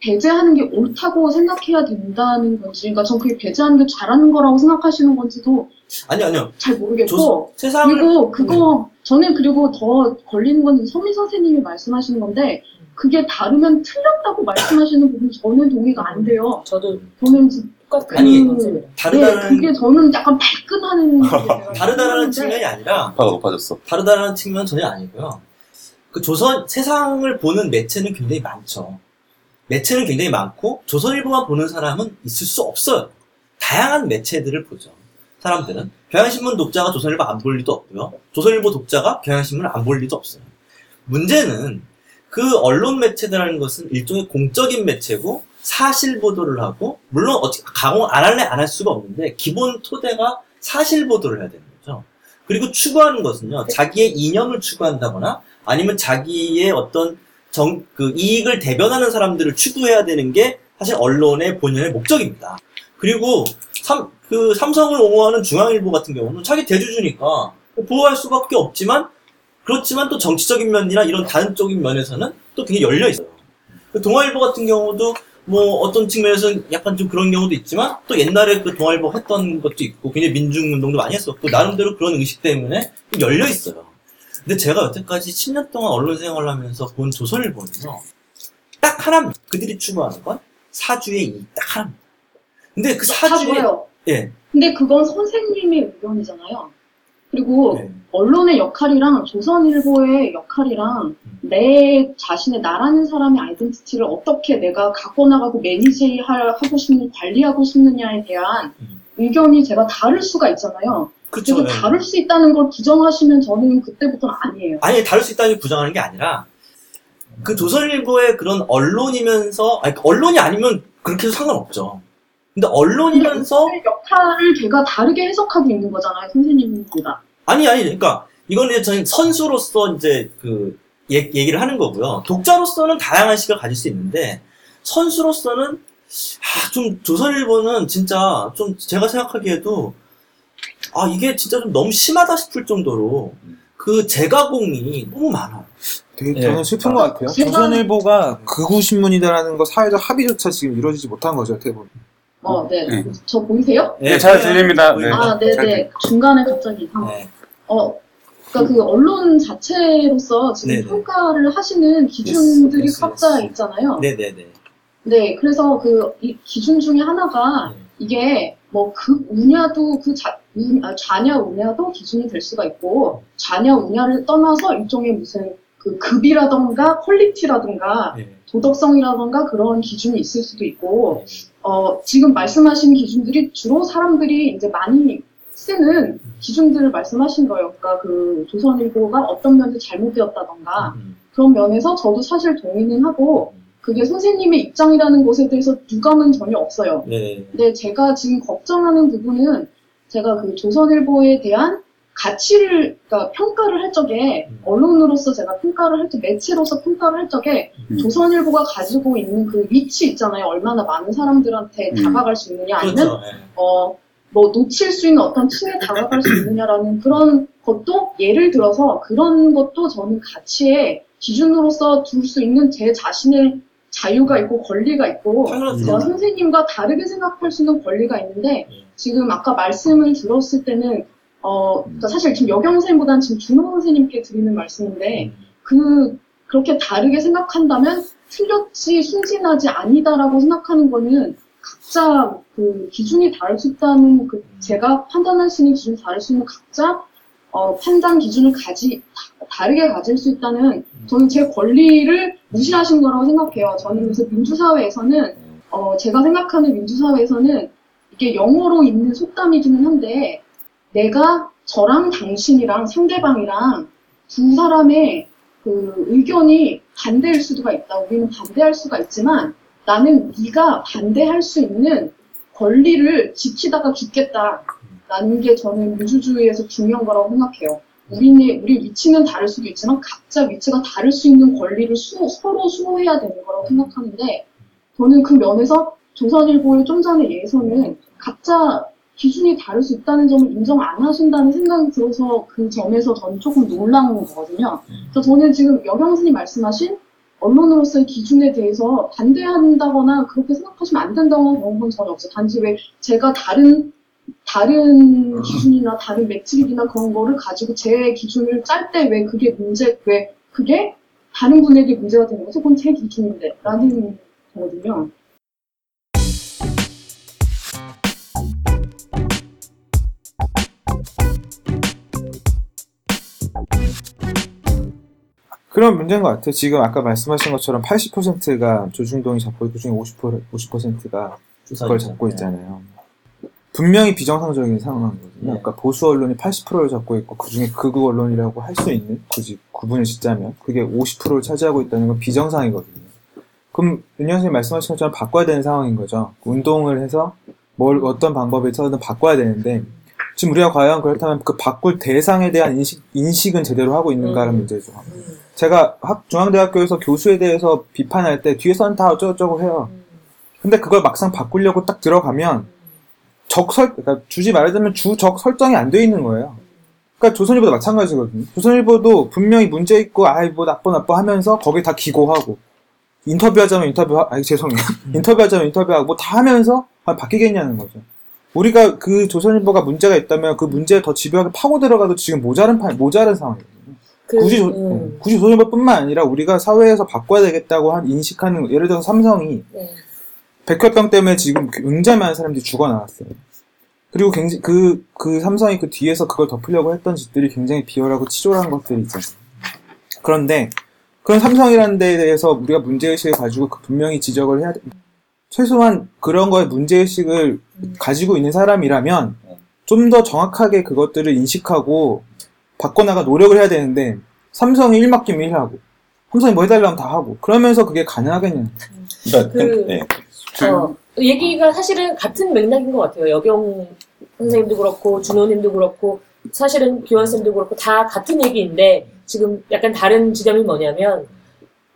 Speaker 1: 배제하는 게 옳다고 생각해야 된다는 건지, 그러니까 전 그게 배제하는 게 잘하는 거라고 생각하시는 건지도
Speaker 7: 아니요, 아니요.
Speaker 1: 잘 모르겠고,
Speaker 7: 조, 세상을.
Speaker 1: 그리고 그거 저는 그리고 더 걸리는 건 서미 선생님이 말씀하시는 건데 그게 다르면 틀렸다고 말씀하시는 부분 저는 동의가 안 돼요.
Speaker 8: 저도
Speaker 1: 저는 진-
Speaker 8: 똑같은
Speaker 7: 아니. 다르다는,
Speaker 1: 네, 그게 저는 약간 발끈하는 생각하는데
Speaker 7: 측면이 아니라,
Speaker 4: 파가 높아졌어.
Speaker 7: 다르다는 측면은 전혀 아니고요. 그 조선, 세상을 보는 매체는 굉장히 많죠. 매체는 굉장히 많고, 조선일보만 보는 사람은 있을 수 없어요. 다양한 매체들을 보죠. 사람들은. 경향신문 독자가 조선일보 안 볼 리도 없고요. 조선일보 독자가 경향신문을 안 볼 리도 없어요. 문제는 그 언론 매체들이라는 것은 일종의 공적인 매체고, 사실 보도를 하고, 물론 어떻게, 강호 안 할래 안 할 수가 없는데, 기본 토대가 사실 보도를 해야 되는 거죠. 그리고 추구하는 것은요, 자기의 이념을 추구한다거나, 아니면 자기의 어떤 정, 그 이익을 대변하는 사람들을 추구해야 되는 게 사실 언론의 본연의 목적입니다. 그리고 삼, 그 삼성을 옹호하는 중앙일보 같은 경우는 자기 대주주니까 보호할 수밖에 없지만, 그렇지만 또 정치적인 면이나 이런 다른 쪽인 면에서는 또 굉장히 열려 있어요. 그 동아일보 같은 경우도 뭐 어떤 측면에서는 약간 좀 그런 경우도 있지만 또 옛날에 그 동아일보 했던 것도 있고 굉장히 민중운동도 많이 했었고 나름대로 그런 의식 때문에 좀 열려 있어요. 근데 제가 여태까지 10년 동안 언론 생활을 하면서 본 조선일보는요 딱 하나입니다. 그들이 추구하는 건 사주의 이익 딱 하나입니다. 근데
Speaker 1: 그다
Speaker 7: 사주의
Speaker 1: 좋아요.
Speaker 7: 예
Speaker 1: 근데 그건 선생님의 의견이잖아요. 그리고
Speaker 7: 네.
Speaker 1: 언론의 역할이랑 조선일보의 역할이랑
Speaker 7: 음.
Speaker 1: 내 자신의 나라는 사람의 아이덴티티를 어떻게 내가 갖고 나가고 매니지 하고 싶는 관리하고 싶느냐에 대한
Speaker 7: 음.
Speaker 1: 의견이 제가 다를 수가 있잖아요.
Speaker 7: 그쵸.
Speaker 1: 그래서
Speaker 7: 네.
Speaker 1: 다를 수 있다는 걸 부정하시면 저는 그때부터는 아니에요.
Speaker 7: 아니 다를 수 있다는 게 부정하는 게 아니라 그 조선일보의 그런 언론이면서 아니 언론이 아니면 그렇게 해도 상관없죠. 근데 언론이면서
Speaker 1: 그 역할을 제가 다르게 해석하고 있는 거잖아요, 선생님보다.
Speaker 7: 아니 아니 그러니까 이거는 저희 선수로서 이제 그 얘- 얘기를 하는 거고요. 독자로서는 다양한 시각을 가질 수 있는데 선수로서는 아, 좀 조선일보는 진짜 좀 제가 생각하기에도 아 이게 진짜 좀 너무 심하다 싶을 정도로 그 재가공이 너무 많아요.
Speaker 5: 되게
Speaker 2: 예.
Speaker 5: 저는 슬픈 것 같아요.
Speaker 1: 제가-
Speaker 5: 조선일보가 극우 신문이다라는 거 사회적 합의조차 지금 이루어지지 못한 거죠, 보면.
Speaker 1: 어, 네.
Speaker 6: 네.
Speaker 1: 저 보이세요?
Speaker 6: 네, 잘 들립니다. 네.
Speaker 1: 아, 네, 네. 중간에 갑자기 이상.
Speaker 7: 네.
Speaker 1: 어, 그러니까 그 언론 자체로서 지금
Speaker 7: 네네.
Speaker 1: 평가를 하시는 기준들이
Speaker 7: Yes, yes,
Speaker 1: 각자
Speaker 7: yes.
Speaker 1: 있잖아요.
Speaker 7: 네네네.
Speaker 1: 네, 그래서 그 이 기준 중에 하나가
Speaker 7: 네.
Speaker 1: 이게 뭐극 우냐도 그 자, 우- 아, 좌냐 우냐도 기준이 될 수가 있고 좌냐 우냐를 떠나서 일종의 무슨 그 급이라던가 퀄리티라던가
Speaker 7: 네.
Speaker 1: 도덕성이라던가 그런 기준이 있을 수도 있고
Speaker 7: 네.
Speaker 1: 어, 지금 말씀하신 기준들이 주로 사람들이 이제 많이 쓰는 기준들을 말씀하신 거예요. 그러니까 그 조선일보가 어떤 면에서 잘못되었다던가
Speaker 7: 음.
Speaker 1: 그런 면에서 저도 사실 동의는 하고 그게 선생님의 입장이라는 것에 대해서 유감은 전혀 없어요.
Speaker 7: 네.
Speaker 1: 근데 제가 지금 걱정하는 부분은 제가 그 조선일보에 대한 가치를, 그러니까 평가를 할 적에,
Speaker 7: 음.
Speaker 1: 언론으로서 제가 평가를 할 적, 매체로서 평가를 할 적에,
Speaker 6: 음.
Speaker 1: 조선일보가 가지고 있는 그 위치 있잖아요. 얼마나 많은 사람들한테
Speaker 6: 음.
Speaker 1: 다가갈 수 있느냐, 아니면,
Speaker 7: 그렇죠. 네.
Speaker 1: 어, 뭐, 놓칠 수 있는 어떤 층에 다가갈 수 있느냐라는 그런 것도, 예를 들어서 그런 것도 저는 가치의 기준으로서 둘 수 있는 제 자신의 자유가 있고 권리가 있고. 제가 선생님과 다르게 생각할 수 있는 권리가 있는데
Speaker 7: 네.
Speaker 1: 지금 아까 말씀을 들었을 때는 어 그러니까 사실 지금 여경 선생님보다는 지금 준호 선생님께 드리는 말씀인데
Speaker 7: 음.
Speaker 1: 그 그렇게 다르게 생각한다면 틀렸지 순진하지 아니다라고 생각하는 거는 각자 그 기준이 다를 수 있다는 그 제가 판단할 수 있는 기준이 다를 수 있는 각자 어, 판단 기준을 가지 다- 다르게 가질 수 있다는 저는 제 권리를 무시하신 거라고 생각해요. 저는 그래서 민주사회에서는 어, 제가 생각하는 민주사회에서는 이게 영어로 있는 속담이기는 한데 내가 저랑 당신이랑 상대방이랑 두 사람의 그 의견이 반대일 수가 있다. 우리는 반대할 수가 있지만 나는 네가 반대할 수 있는 권리를 지키다가 죽겠다. 라는 게 저는 민주주의에서 중요한 거라고 생각해요. 우리는, 우리 위치는 다를 수도 있지만 각자 위치가 다를 수 있는 권리를 수- 서로 수호해야 되는 거라고 생각하는데 저는 그 면에서 조선일보의 좀 전에 예에서는 각자 기준이 다를 수 있다는 점을 인정 안 하신다는 생각이 들어서 그 점에서 저는 조금 놀라운 거거든요. 그래서 저는 지금 여경스님 말씀하신 언론으로서의 기준에 대해서 반대한다거나 그렇게 생각하시면 안 된다고 그런 건 전혀 없어요. 단지 왜 제가 다른 다른 기준이나 다른 매트릭이나 그런 거를 가지고 제 기준을 짤 때 왜 그게 문제 왜 그게 다른 분에게 문제가 되는 거죠? 그건 제 기준인데 라는 거거든요.
Speaker 5: 그런 문제인 것 같아요. 지금 아까 말씀하신 것처럼 80%가 조중동이 잡고 있고, 그 중에 50%, 50%가 그걸 잡고 있잖아요. 분명히 비정상적인 상황이거든요. 그러니까 보수 언론이 80%를 잡고 있고, 그 중에 극우 언론이라고 할 수 있는, 굳이 구분을 짓자면, 그게 50%를 차지하고 있다는 건 비정상이거든요. 그럼, 윤영 선생님 말씀하신 것처럼 바꿔야 되는 상황인 거죠. 운동을 해서 뭘, 어떤 방법에서든 바꿔야 되는데, 지금 우리가 과연 그렇다면 그 바꿀 대상에 대한 인식, 인식은 제대로 하고 있는가라는
Speaker 8: 음.
Speaker 5: 문제죠. 제가 학, 중앙대학교에서 교수에 대해서 비판할 때 뒤에서는 다 어쩌고저쩌고 해요. 근데 그걸 막상 바꾸려고 딱 들어가면 적설, 그러니까 주지 말자면 주적 설정이 안 돼 있는 거예요. 그러니까 조선일보도 마찬가지거든요. 조선일보도 분명히 문제 있고 아이 뭐 나빠 나빠 하면서 거기 다 기고하고 인터뷰하자면 인터뷰, 아 죄송해요. 인터뷰하자면 인터뷰하고 뭐 다 하면서 아, 바뀌겠냐는 거죠. 우리가 그 조선일보가 문제가 있다면 그 문제에 더 집요하게 파고 들어가도 지금 모자른 파, 모자른 상황이거든요.
Speaker 8: 그,
Speaker 5: 굳이, 조,
Speaker 8: 음,
Speaker 5: 굳이 조선일보뿐만 아니라 우리가 사회에서 바꿔야 되겠다고 한 인식하는 예를 들어서 삼성이
Speaker 8: 네.
Speaker 5: 백혈병 때문에 지금 굉장히 많은 사람들이 죽어 나왔어요. 그리고 굉장히 그, 그 삼성이 그 뒤에서 그걸 덮으려고 했던 짓들이 굉장히 비열하고 치졸한 것들이 있잖아요. 그런데 그런 삼성이라는 데에 대해서 우리가 문제의식을 가지고 그 분명히 지적을 해야 돼. 최소한 그런 거에 문제의식을 가지고 있는 사람이라면 좀 더 정확하게 그것들을 인식하고 바꿔나가 노력을 해야 되는데 삼성이 1맡기면 1하고 삼성이 뭐 해달라면 다 하고 그러면서 그게 가능하겠냐.
Speaker 4: 그러니까
Speaker 8: 그-
Speaker 4: 네.
Speaker 8: 어, 얘기가 사실은 같은 맥락인 것 같아요. 여경 선생님도 그렇고, 준호님도 그렇고, 사실은 기원쌤도 그렇고, 다 같은 얘기인데, 지금 약간 다른 지점이 뭐냐면,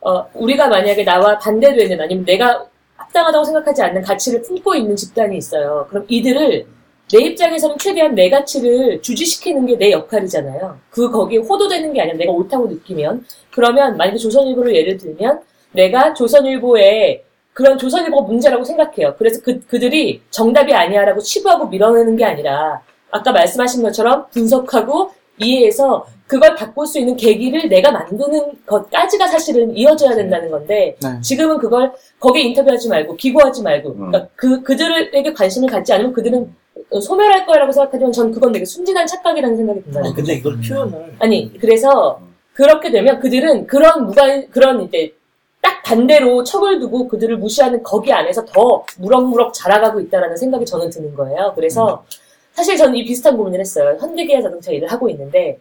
Speaker 8: 어, 우리가 만약에 나와 반대되는, 아니면 내가 합당하다고 생각하지 않는 가치를 품고 있는 집단이 있어요. 그럼 이들을 내 입장에서는 최대한 내 가치를 주지시키는 게 내 역할이잖아요. 그 거기에 호도되는 게 아니라 내가 옳다고 느끼면 그러면 만약에 조선일보를 예를 들면 내가 조선일보에 그런 조선일보가 문제라고 생각해요. 그래서 그, 그들이 정답이 아니야라고 치부하고 밀어내는 게 아니라 아까 말씀하신 것처럼 분석하고 이해해서 그걸 바꿀 수 있는 계기를 내가 만드는 것까지가 사실은 이어져야 된다는 건데
Speaker 5: 네.
Speaker 8: 지금은 그걸 거기에 인터뷰하지 말고 기고하지 말고
Speaker 4: 음.
Speaker 8: 그러니까 그 그들에게 관심을 갖지 않으면 그들은 소멸할 거라고 생각하지만 전 그건 되게 순진한 착각이라는 생각이 든다는
Speaker 7: 아니. 근데 이걸 표현을
Speaker 8: 아니 그래서 그렇게 되면 그들은 그런 무관 그런 이제 딱 반대로 척을 두고 그들을 무시하는 거기 안에서 더 무럭무럭 자라가고 있다라는 생각이 저는 드는 거예요. 그래서 사실 저는 이 비슷한 고민을 했어요. 현대기아 자동차 일을 하고 있는데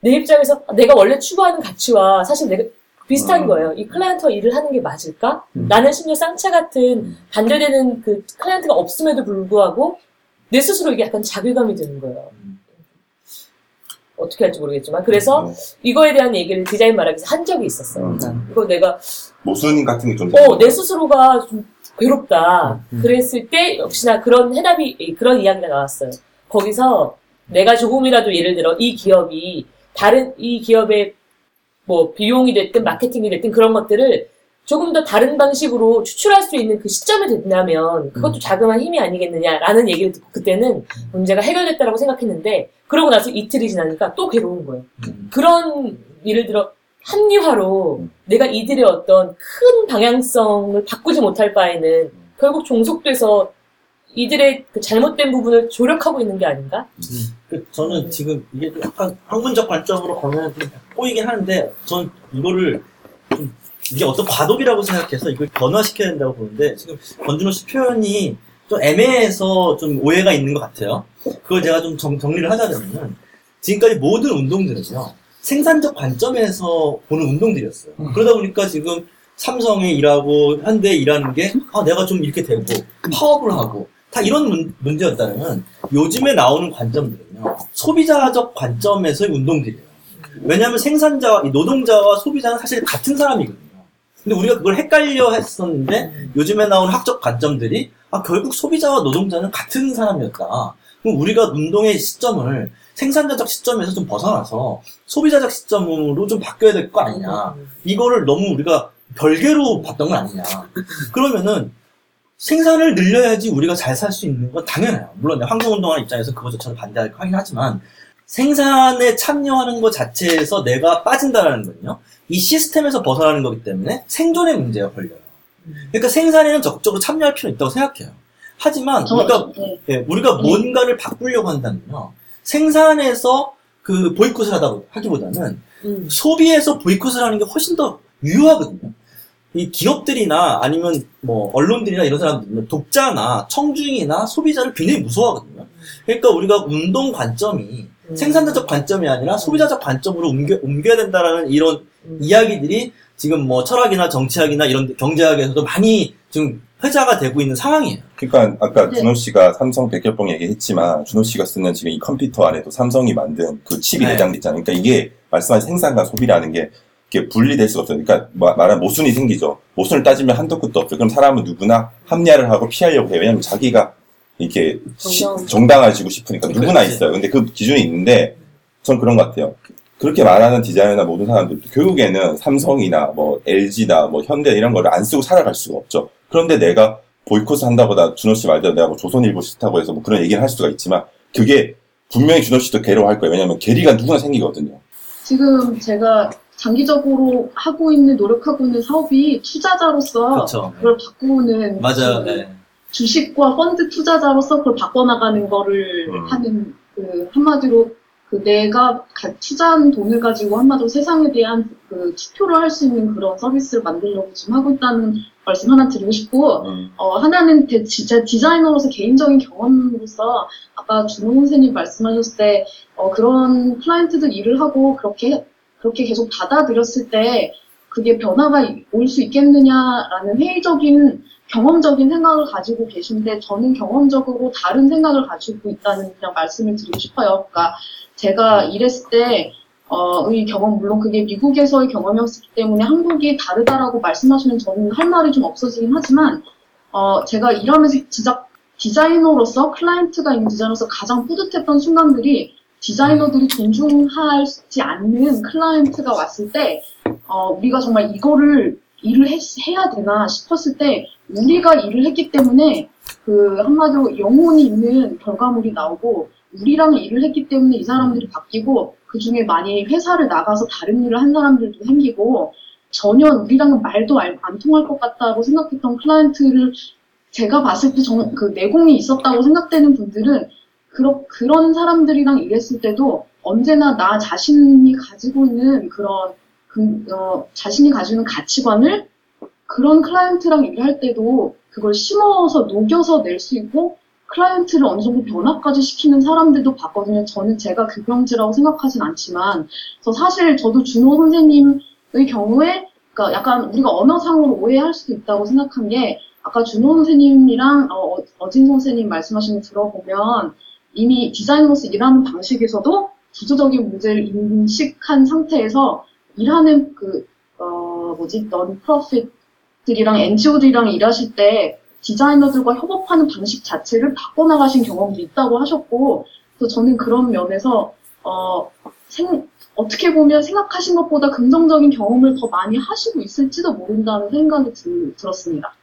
Speaker 8: 내 입장에서 내가 원래 추구하는 가치와 사실 내가 비슷한
Speaker 4: 음.
Speaker 8: 거예요. 이 클라이언트와 일을 하는 게 맞을까?
Speaker 5: 음.
Speaker 8: 나는 심지어 쌍차 같은 반대되는 그 클라이언트가 없음에도 불구하고 내 스스로 이게 약간 자괴감이 드는 거예요. 어떻게 할지 모르겠지만 그래서
Speaker 4: 네.
Speaker 8: 이거에 대한 얘기를 디자인 말하기에서 한 적이 있었어요.
Speaker 4: 음.
Speaker 8: 이거 내가
Speaker 4: 모순 같은 게 좀.
Speaker 8: 어 내 스스로가 좀 괴롭다.
Speaker 5: 음.
Speaker 8: 그랬을 때 역시나 그런 해답이 그런 이야기가 나왔어요. 거기서 내가 조금이라도 예를 들어 이 기업이 다른 이 기업의 뭐 비용이 됐든 마케팅이 됐든 그런 것들을 조금 더 다른 방식으로 추출할 수 있는 그 시점이 된다면 그것도 자그마한 힘이 아니겠느냐라는 얘기를 듣고 그때는 문제가 해결됐다라고 생각했는데 그러고 나서 이틀이 지나니까 또 괴로운 거예요. 그런 예를 들어 합리화로 내가 이들의 어떤 큰 방향성을 바꾸지 못할 바에는 결국 종속돼서 이들의 그 잘못된 부분을 조력하고 있는 게 아닌가?
Speaker 7: 그 저는 지금 이게 좀 약간 학문적 관점으로 보면 좀 꼬이긴 하는데 저는 이거를 좀 이게 어떤 과도기라고 생각해서 이걸 변화시켜야 된다고 보는데 지금 권준호 씨 표현이 좀 애매해서 좀 오해가 있는 것 같아요. 그걸 제가 좀 정, 정리를 하자면은 지금까지 모든 운동들은요 생산적 관점에서 보는 운동들이었어요. 그러다 보니까 지금 삼성에 일하고 현대에 일하는 게 아, 내가 좀 이렇게 되고 파업을 하고 다 이런 문, 문제였다면 요즘에 나오는 관점들은요 소비자적 관점에서의 운동들이에요. 왜냐하면 생산자와 이 노동자와 소비자는 사실 같은 사람이거든요. 근데 우리가 그걸 헷갈려 했었는데 요즘에 나온 학적 관점들이 아 결국 소비자와 노동자는 같은 사람이었다. 그럼 우리가 운동의 시점을 생산자적 시점에서 좀 벗어나서 소비자적 시점으로 좀 바뀌어야 될 거 아니냐. 이거를 너무 우리가 별개로 봤던 건 아니냐. 그러면은 생산을 늘려야지 우리가 잘 살 수 있는 건 당연해요. 물론 환경운동하는 입장에서 그것조차도 반대할 하긴 하지만 생산에 참여하는 것 자체에서 내가 빠진다라는 건요. 이 시스템에서 벗어나는 거기 때문에 생존의 문제가 걸려요. 그러니까 생산에는 적극적으로 참여할 필요는 있다고 생각해요. 하지만
Speaker 1: 저,
Speaker 7: 우리가
Speaker 1: 네.
Speaker 7: 예, 우리가 뭔가를 바꾸려고 한다면요. 생산에서 그 보이콧을 하다 하기보다는
Speaker 8: 음.
Speaker 7: 소비에서 보이콧을 하는 게 훨씬 더 유효하거든요. 이 기업들이나 아니면 뭐 언론들이나 이런 사람들은 독자나 청중이나 소비자를 굉장히 무서워하거든요. 그러니까 우리가 운동 관점이
Speaker 8: 음.
Speaker 7: 생산자적 관점이 아니라 소비자적 관점으로 옮겨, 옮겨야 된다라는 이런
Speaker 8: 음.
Speaker 7: 이야기들이 지금 뭐 철학이나 정치학이나 이런 경제학에서도 많이 지금 회자가 되고 있는 상황이에요.
Speaker 4: 그러니까 아까
Speaker 1: 네.
Speaker 4: 준호 씨가 삼성 백혈병 얘기했지만 준호 씨가 쓰는 지금 이 컴퓨터 안에도 삼성이 만든 그 칩이
Speaker 7: 네.
Speaker 4: 내장돼 있잖아요. 그러니까 이게 말씀하신 생산과 소비라는 게 이렇게 분리될 수가 없어요. 그러니까 마- 말하면 모순이 생기죠. 모순을 따지면 한도 끝도 없어요. 그럼 사람은 누구나 합리화를 하고 피하려고 해요. 왜냐하면 자기가 이렇게 시-
Speaker 8: 정당.
Speaker 4: 정당 해지고 싶으니까 누구나. 있어요. 근데 그 기준이 있는데 전 그런 것 같아요. 그렇게 말하는 디자이너나 모든 사람들도 결국에는 삼성이나 뭐 LG나 뭐 현대 이런 거를 안 쓰고 살아갈 수가 없죠. 그런데 내가 보이콧을 한다보다 준호 씨 말대로 내가 뭐 조선일보 싫다고 해서 뭐 그런 얘기를 할 수가 있지만 그게 분명히 준호 씨도 괴로워할 거예요. 왜냐하면 괴리가 누구나 생기거든요.
Speaker 1: 지금 제가 장기적으로 하고 있는 노력하고 있는 사업이 투자자로서
Speaker 7: 그렇죠.
Speaker 1: 그걸 바꾸는
Speaker 7: 맞아요.
Speaker 1: 그
Speaker 7: 네.
Speaker 1: 주식과 펀드 투자자로서 그걸 바꿔나가는 거를
Speaker 4: 음.
Speaker 1: 하는 그 한마디로 그 내가 가- 투자한 돈을 가지고 한마디로 세상에 대한 그 투표를 할 수 있는 그런 서비스를 만들려고 지금 하고 있다는 말씀 하나 드리고 싶고
Speaker 4: 음.
Speaker 1: 어, 하나는 대- 진짜 디자이너로서 개인적인 경험으로서 아까 준호 선생님 말씀하셨을 때 어, 그런 클라이언트들 일을 하고 그렇게 그렇게 계속 받아들였을 때 그게 변화가 올 수 있겠느냐라는 회의적인 경험적인 생각을 가지고 계신데 저는 경험적으로 다른 생각을 가지고 있다는 그냥 말씀을 드리고 싶어요. 그러니까 제가 일했을 때 어, 의 경험, 물론 그게 미국에서의 경험이었기 때문에 한국이 다르다라고 말씀하시면 저는 할 말이 좀 없어지긴 하지만, 어, 제가 일하면서 진짜 디자이너로서, 클라이언트가 있는 디자이너로서 가장 뿌듯했던 순간들이 디자이너들이 존중하지 않는 클라이언트가 왔을 때, 어, 우리가 정말 이거를 일을 했- 해야 되나 싶었을 때, 우리가 일을 했기 때문에 그 한마디로 영혼이 있는 결과물이 나오고, 우리랑 일을 했기 때문에 이 사람들이 바뀌고 그 중에 많이 회사를 나가서 다른 일을 한 사람들도 생기고 전혀 우리랑은 말도 알- 안 통할 것 같다고 생각했던 클라이언트를 제가 봤을 때 정, 그 내공이 있었다고 생각되는 분들은 그러, 그런 사람들이랑 일했을 때도 언제나 나 자신이 가지고 있는 그런 그, 어, 자신이 가지고 있는 가치관을 그런 클라이언트랑 일할 때도 그걸 심어서 녹여서 낼 수 있고 클라이언트를 어느 정도 변화까지 시키는 사람들도 봤거든요. 저는 제가 급영지라고 생각하진 않지만, 그래서 사실 저도 준호 선생님의 경우에, 그러니까 약간 우리가 언어상으로 오해할 수도 있다고 생각한 게, 아까 준호 선생님이랑 어, 어진 선생님 말씀하신 거 들어보면, 이미 디자이너로서 일하는 방식에서도 구조적인 문제를 인식한 상태에서 일하는 그, 어, 뭐지, 넌 프로핏들이랑 NGO들이랑 일하실 때 디자이너들과 협업하는 방식 자체를 바꿔나가신 경험도 있다고 하셨고, 그래서 저는 그런 면에서, 어, 생- 어떻게 보면 생각하신 것보다 긍정적인 경험을 더 많이 하시고 있을지도 모른다는 생각이 들, 들었습니다.